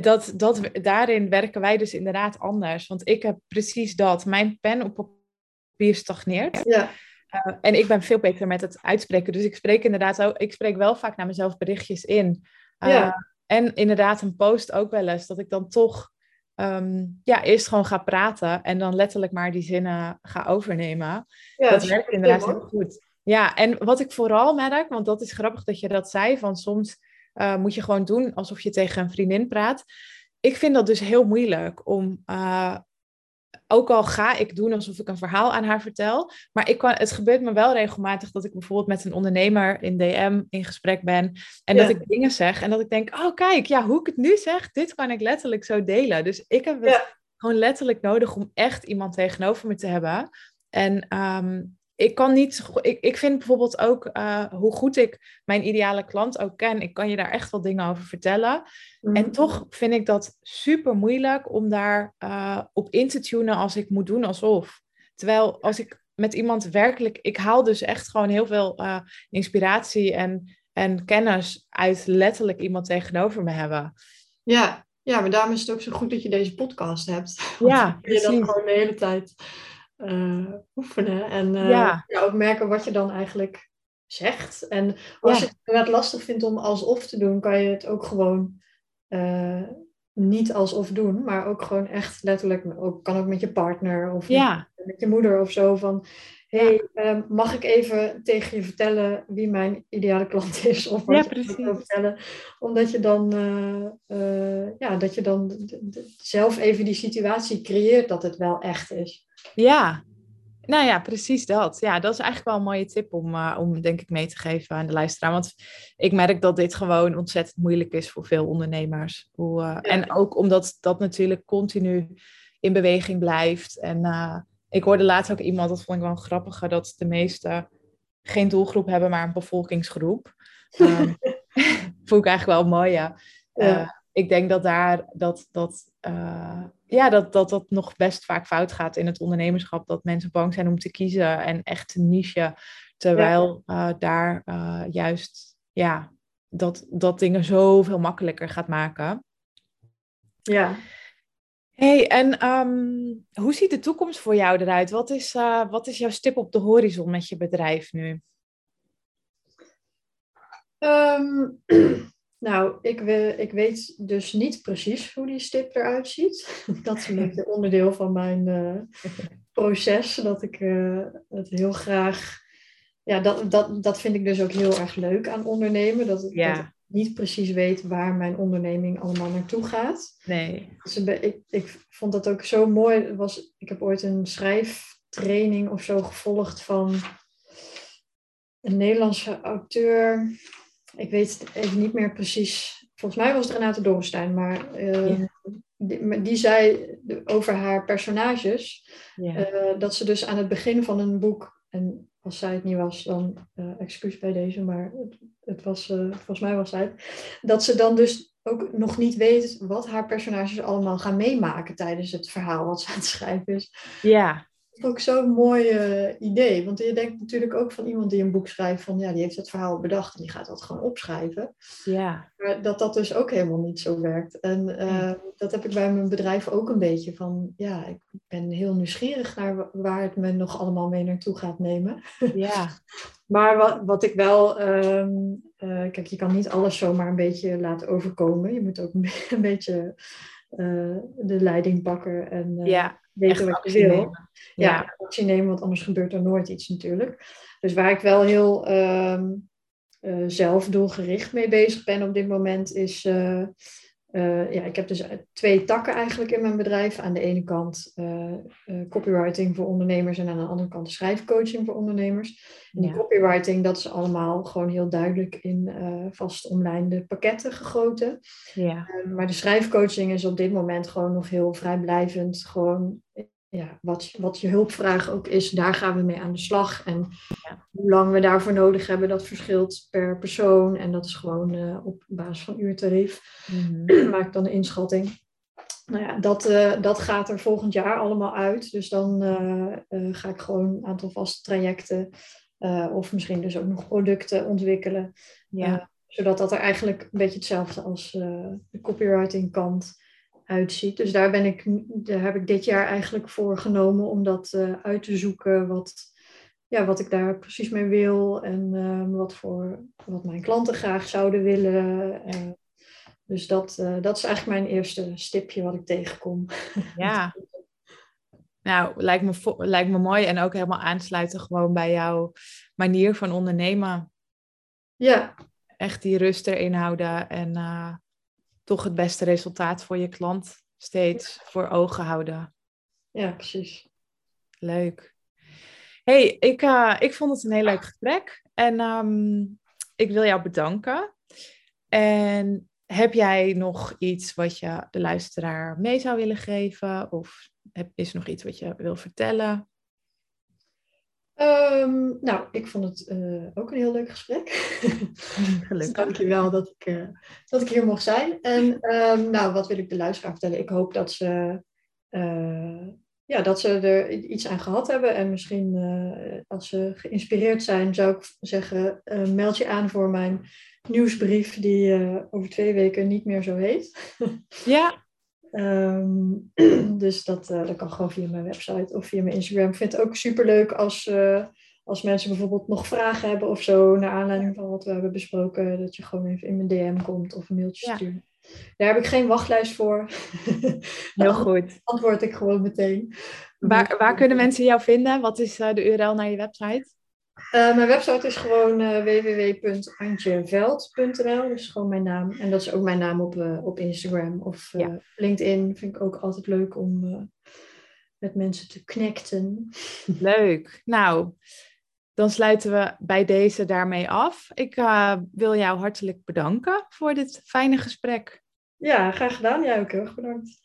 dat, dat, daarin werken wij dus inderdaad anders. Want ik heb precies dat. Mijn pen op papier stagneert. ja, Uh, en ik ben veel beter met het uitspreken. Dus ik spreek inderdaad ook, ik spreek wel vaak naar mezelf berichtjes in. Uh, Ja. En inderdaad een post ook wel eens, dat ik dan toch ehm, ja, eerst gewoon ga praten en dan letterlijk maar die zinnen ga overnemen. ja, dat werkt inderdaad heel goed. Ja, en wat ik vooral merk, want dat is grappig dat je dat zei, van soms uh, moet je gewoon doen alsof je tegen een vriendin praat. Ik vind dat dus heel moeilijk om, uh, ook al ga ik doen alsof ik een verhaal aan haar vertel, maar ik kan, het gebeurt me wel regelmatig dat ik bijvoorbeeld met een ondernemer in DM in gesprek ben en Ja. dat ik dingen zeg en dat ik denk, oh kijk, ja, hoe ik het nu zeg, dit kan ik letterlijk zo delen. Dus ik heb het Ja. gewoon letterlijk nodig om echt iemand tegenover me te hebben. En ehm, ik kan niet, ik, ik vind bijvoorbeeld ook uh, hoe goed ik mijn ideale klant ook ken. Ik kan je daar echt wel dingen over vertellen. Mhm. En toch vind ik dat super moeilijk om daar uh, op in te tunen als ik moet doen alsof. Terwijl als ik met iemand werkelijk, ik haal dus echt gewoon heel veel uh, inspiratie en, en kennis uit letterlijk iemand tegenover me hebben. Ja, ja, maar daarom is het ook zo goed dat je deze podcast hebt. Ja, je dat gewoon de hele tijd eh, oefenen. En eh, Ja. ja, ook merken wat je dan eigenlijk zegt. En als Ja. je het inderdaad lastig vindt om alsof te doen, kan je het ook gewoon eh, niet alsof doen. Maar ook gewoon echt letterlijk, ook, kan ook met je partner of Ja, met, met je moeder of zo. Van, hey, eh, mag ik even tegen je vertellen wie mijn ideale klant is? Of wat Ja, je precies. wil vertellen. Omdat je dan, eh, eh, ja, dat je dan zelf even die situatie creëert dat het wel echt is. ja. Nou ja, precies dat. Ja, dat is eigenlijk wel een mooie tip om, uh, om denk ik mee te geven aan de luisteraar. Want ik merk dat dit gewoon ontzettend moeilijk is voor veel ondernemers. Hoe, ja. En ook omdat dat natuurlijk continu in beweging blijft. En ik hoorde laatst ook iemand, dat vond ik wel een grappige, dat de meesten geen doelgroep hebben, maar een bevolkingsgroep. Um, vond ik eigenlijk wel mooi, ja. ja. ik denk dat daar dat, dat uh, ja, dat, dat dat nog best vaak fout gaat in het ondernemerschap. Dat mensen bang zijn om te kiezen en echt te niche. Terwijl ja. uh, daar juist ja, dat, dat dingen zoveel makkelijker gaat maken. Ja. Hey, en um, hoe ziet de toekomst voor jou eruit? Wat is, uh, wat is jouw stip op de horizon met je bedrijf nu? Um, Nou, ik, we, ik weet dus niet precies hoe die stip eruit ziet. Dat is een beetje onderdeel van mijn uh, proces. Dat ik uh, het heel graag. Ja, dat, dat, dat vind ik dus ook heel erg leuk aan ondernemen. Dat, ja. dat niet precies weet waar mijn onderneming allemaal naartoe gaat. Nee. Dus ik, ik vond dat ook zo mooi. Was, ik heb ooit een schrijftraining of zo gevolgd van een Nederlandse auteur ik weet even niet meer precies. Volgens mij was het Renate Dorrestein, maar uh, ja. die, die, zei over haar personages. Ja. Eh, dat ze dus aan het begin van een boek, als zij het niet was, dan uh, excuus bij deze, maar het, het was, uh, volgens mij was zij dat ze dan dus ook nog niet weet wat haar personages allemaal gaan meemaken tijdens het verhaal wat ze aan het schrijven is. Ja. Is ook zo'n mooi uh, idee, want je denkt natuurlijk ook van iemand die een boek schrijft van ja, die heeft het verhaal bedacht en die gaat dat gewoon opschrijven. Ja. Maar dat dat dus ook helemaal niet zo werkt. En uh, dat heb ik bij mijn bedrijf ook een beetje van ja, ik ben heel nieuwsgierig naar waar het me nog allemaal mee naartoe gaat nemen. Ja. Maar wat, wat ik wel, um, uh, kijk, je kan niet alles zomaar een beetje laten overkomen. Je moet ook een, beetje de leiding pakken en ja, weten wat je wil. Nemen. Ja, Ja. actie nemen, want anders gebeurt er nooit iets natuurlijk. Dus waar ik wel heel um, zelf doelgericht mee bezig ben op dit moment is. Uh, ja, ik heb dus twee takken eigenlijk in mijn bedrijf. Aan de ene kant uh, uh, copywriting voor ondernemers en aan de andere kant schrijfcoaching voor ondernemers. En die Ja. copywriting, dat is allemaal gewoon heel duidelijk in vast omlijnde pakketten gegoten. Ja. maar de schrijfcoaching is op dit moment gewoon nog heel vrijblijvend. Gewoon ja, wat, wat je hulpvraag ook is, daar gaan we mee aan de slag. En Ja. hoe lang we daarvoor nodig hebben, dat verschilt per persoon. En dat is gewoon uh, op basis van uurtarief. Maak ik dan een inschatting. Nou ja, dat, uh, dat gaat er volgend jaar allemaal uit. Dus dan uh, ga ik gewoon een aantal vaste trajecten. of misschien dus ook nog producten ontwikkelen. Ja. zodat dat er eigenlijk een beetje hetzelfde als de copywriting kant uitziet. Dus daar, ben ik, daar heb ik dit jaar eigenlijk voor genomen om dat uh, uit te zoeken. Wat, ja, wat ik daar precies mee wil en uh, wat, voor, wat mijn klanten graag zouden willen. Uh, dus dat, dat is eigenlijk mijn eerste stipje wat ik tegenkom. Ja. Nou, lijkt me, lijkt me mooi en ook helemaal aansluiten gewoon bij jouw manier van ondernemen. Ja. Echt die rust erin houden en toch het beste resultaat voor je klant steeds voor ogen houden. Ja, precies. Leuk. hey, ik, uh, ik vond het een heel leuk gesprek en um, ik wil jou bedanken. En heb jij nog iets wat je de luisteraar mee zou willen geven? Of heb, is er nog iets wat je wil vertellen? Um, nou, ik vond het uh, ook een heel leuk gesprek. Gelukkig. dus dank je wel dat ik, uh, dat ik hier mocht zijn. En um, nou, wat wil ik de luisteraar vertellen? Ik hoop dat ze, uh, ja, dat ze er iets aan gehad hebben. En misschien als ze geïnspireerd zijn, zou ik zeggen, meld je aan voor mijn nieuwsbrief die over twee weken niet meer zo heet. ja. Um, dus dat, uh, dat kan gewoon via mijn website of via mijn Instagram. Ik vind het ook superleuk als, uh, als mensen bijvoorbeeld nog vragen hebben of zo, naar aanleiding van wat we hebben besproken, dat je gewoon even in mijn DM komt of een mailtje Ja. stuurt. Daar heb ik geen wachtlijst voor. Heel goed. Antwoord ik gewoon meteen. Waar, waar kunnen mensen jou vinden? Wat is uh, de URL naar je website? Uh, mijn website is gewoon uh, www.antjeveld.nl, dus gewoon mijn naam. En dat is ook mijn naam op, uh, op Instagram of Ja. LinkedIn. Vind ik ook altijd leuk om met mensen te connecten. Leuk. Nou, dan sluiten we bij deze daarmee af. Ik wil jou hartelijk bedanken voor dit fijne gesprek. Ja, graag gedaan. Jij ook heel erg bedankt.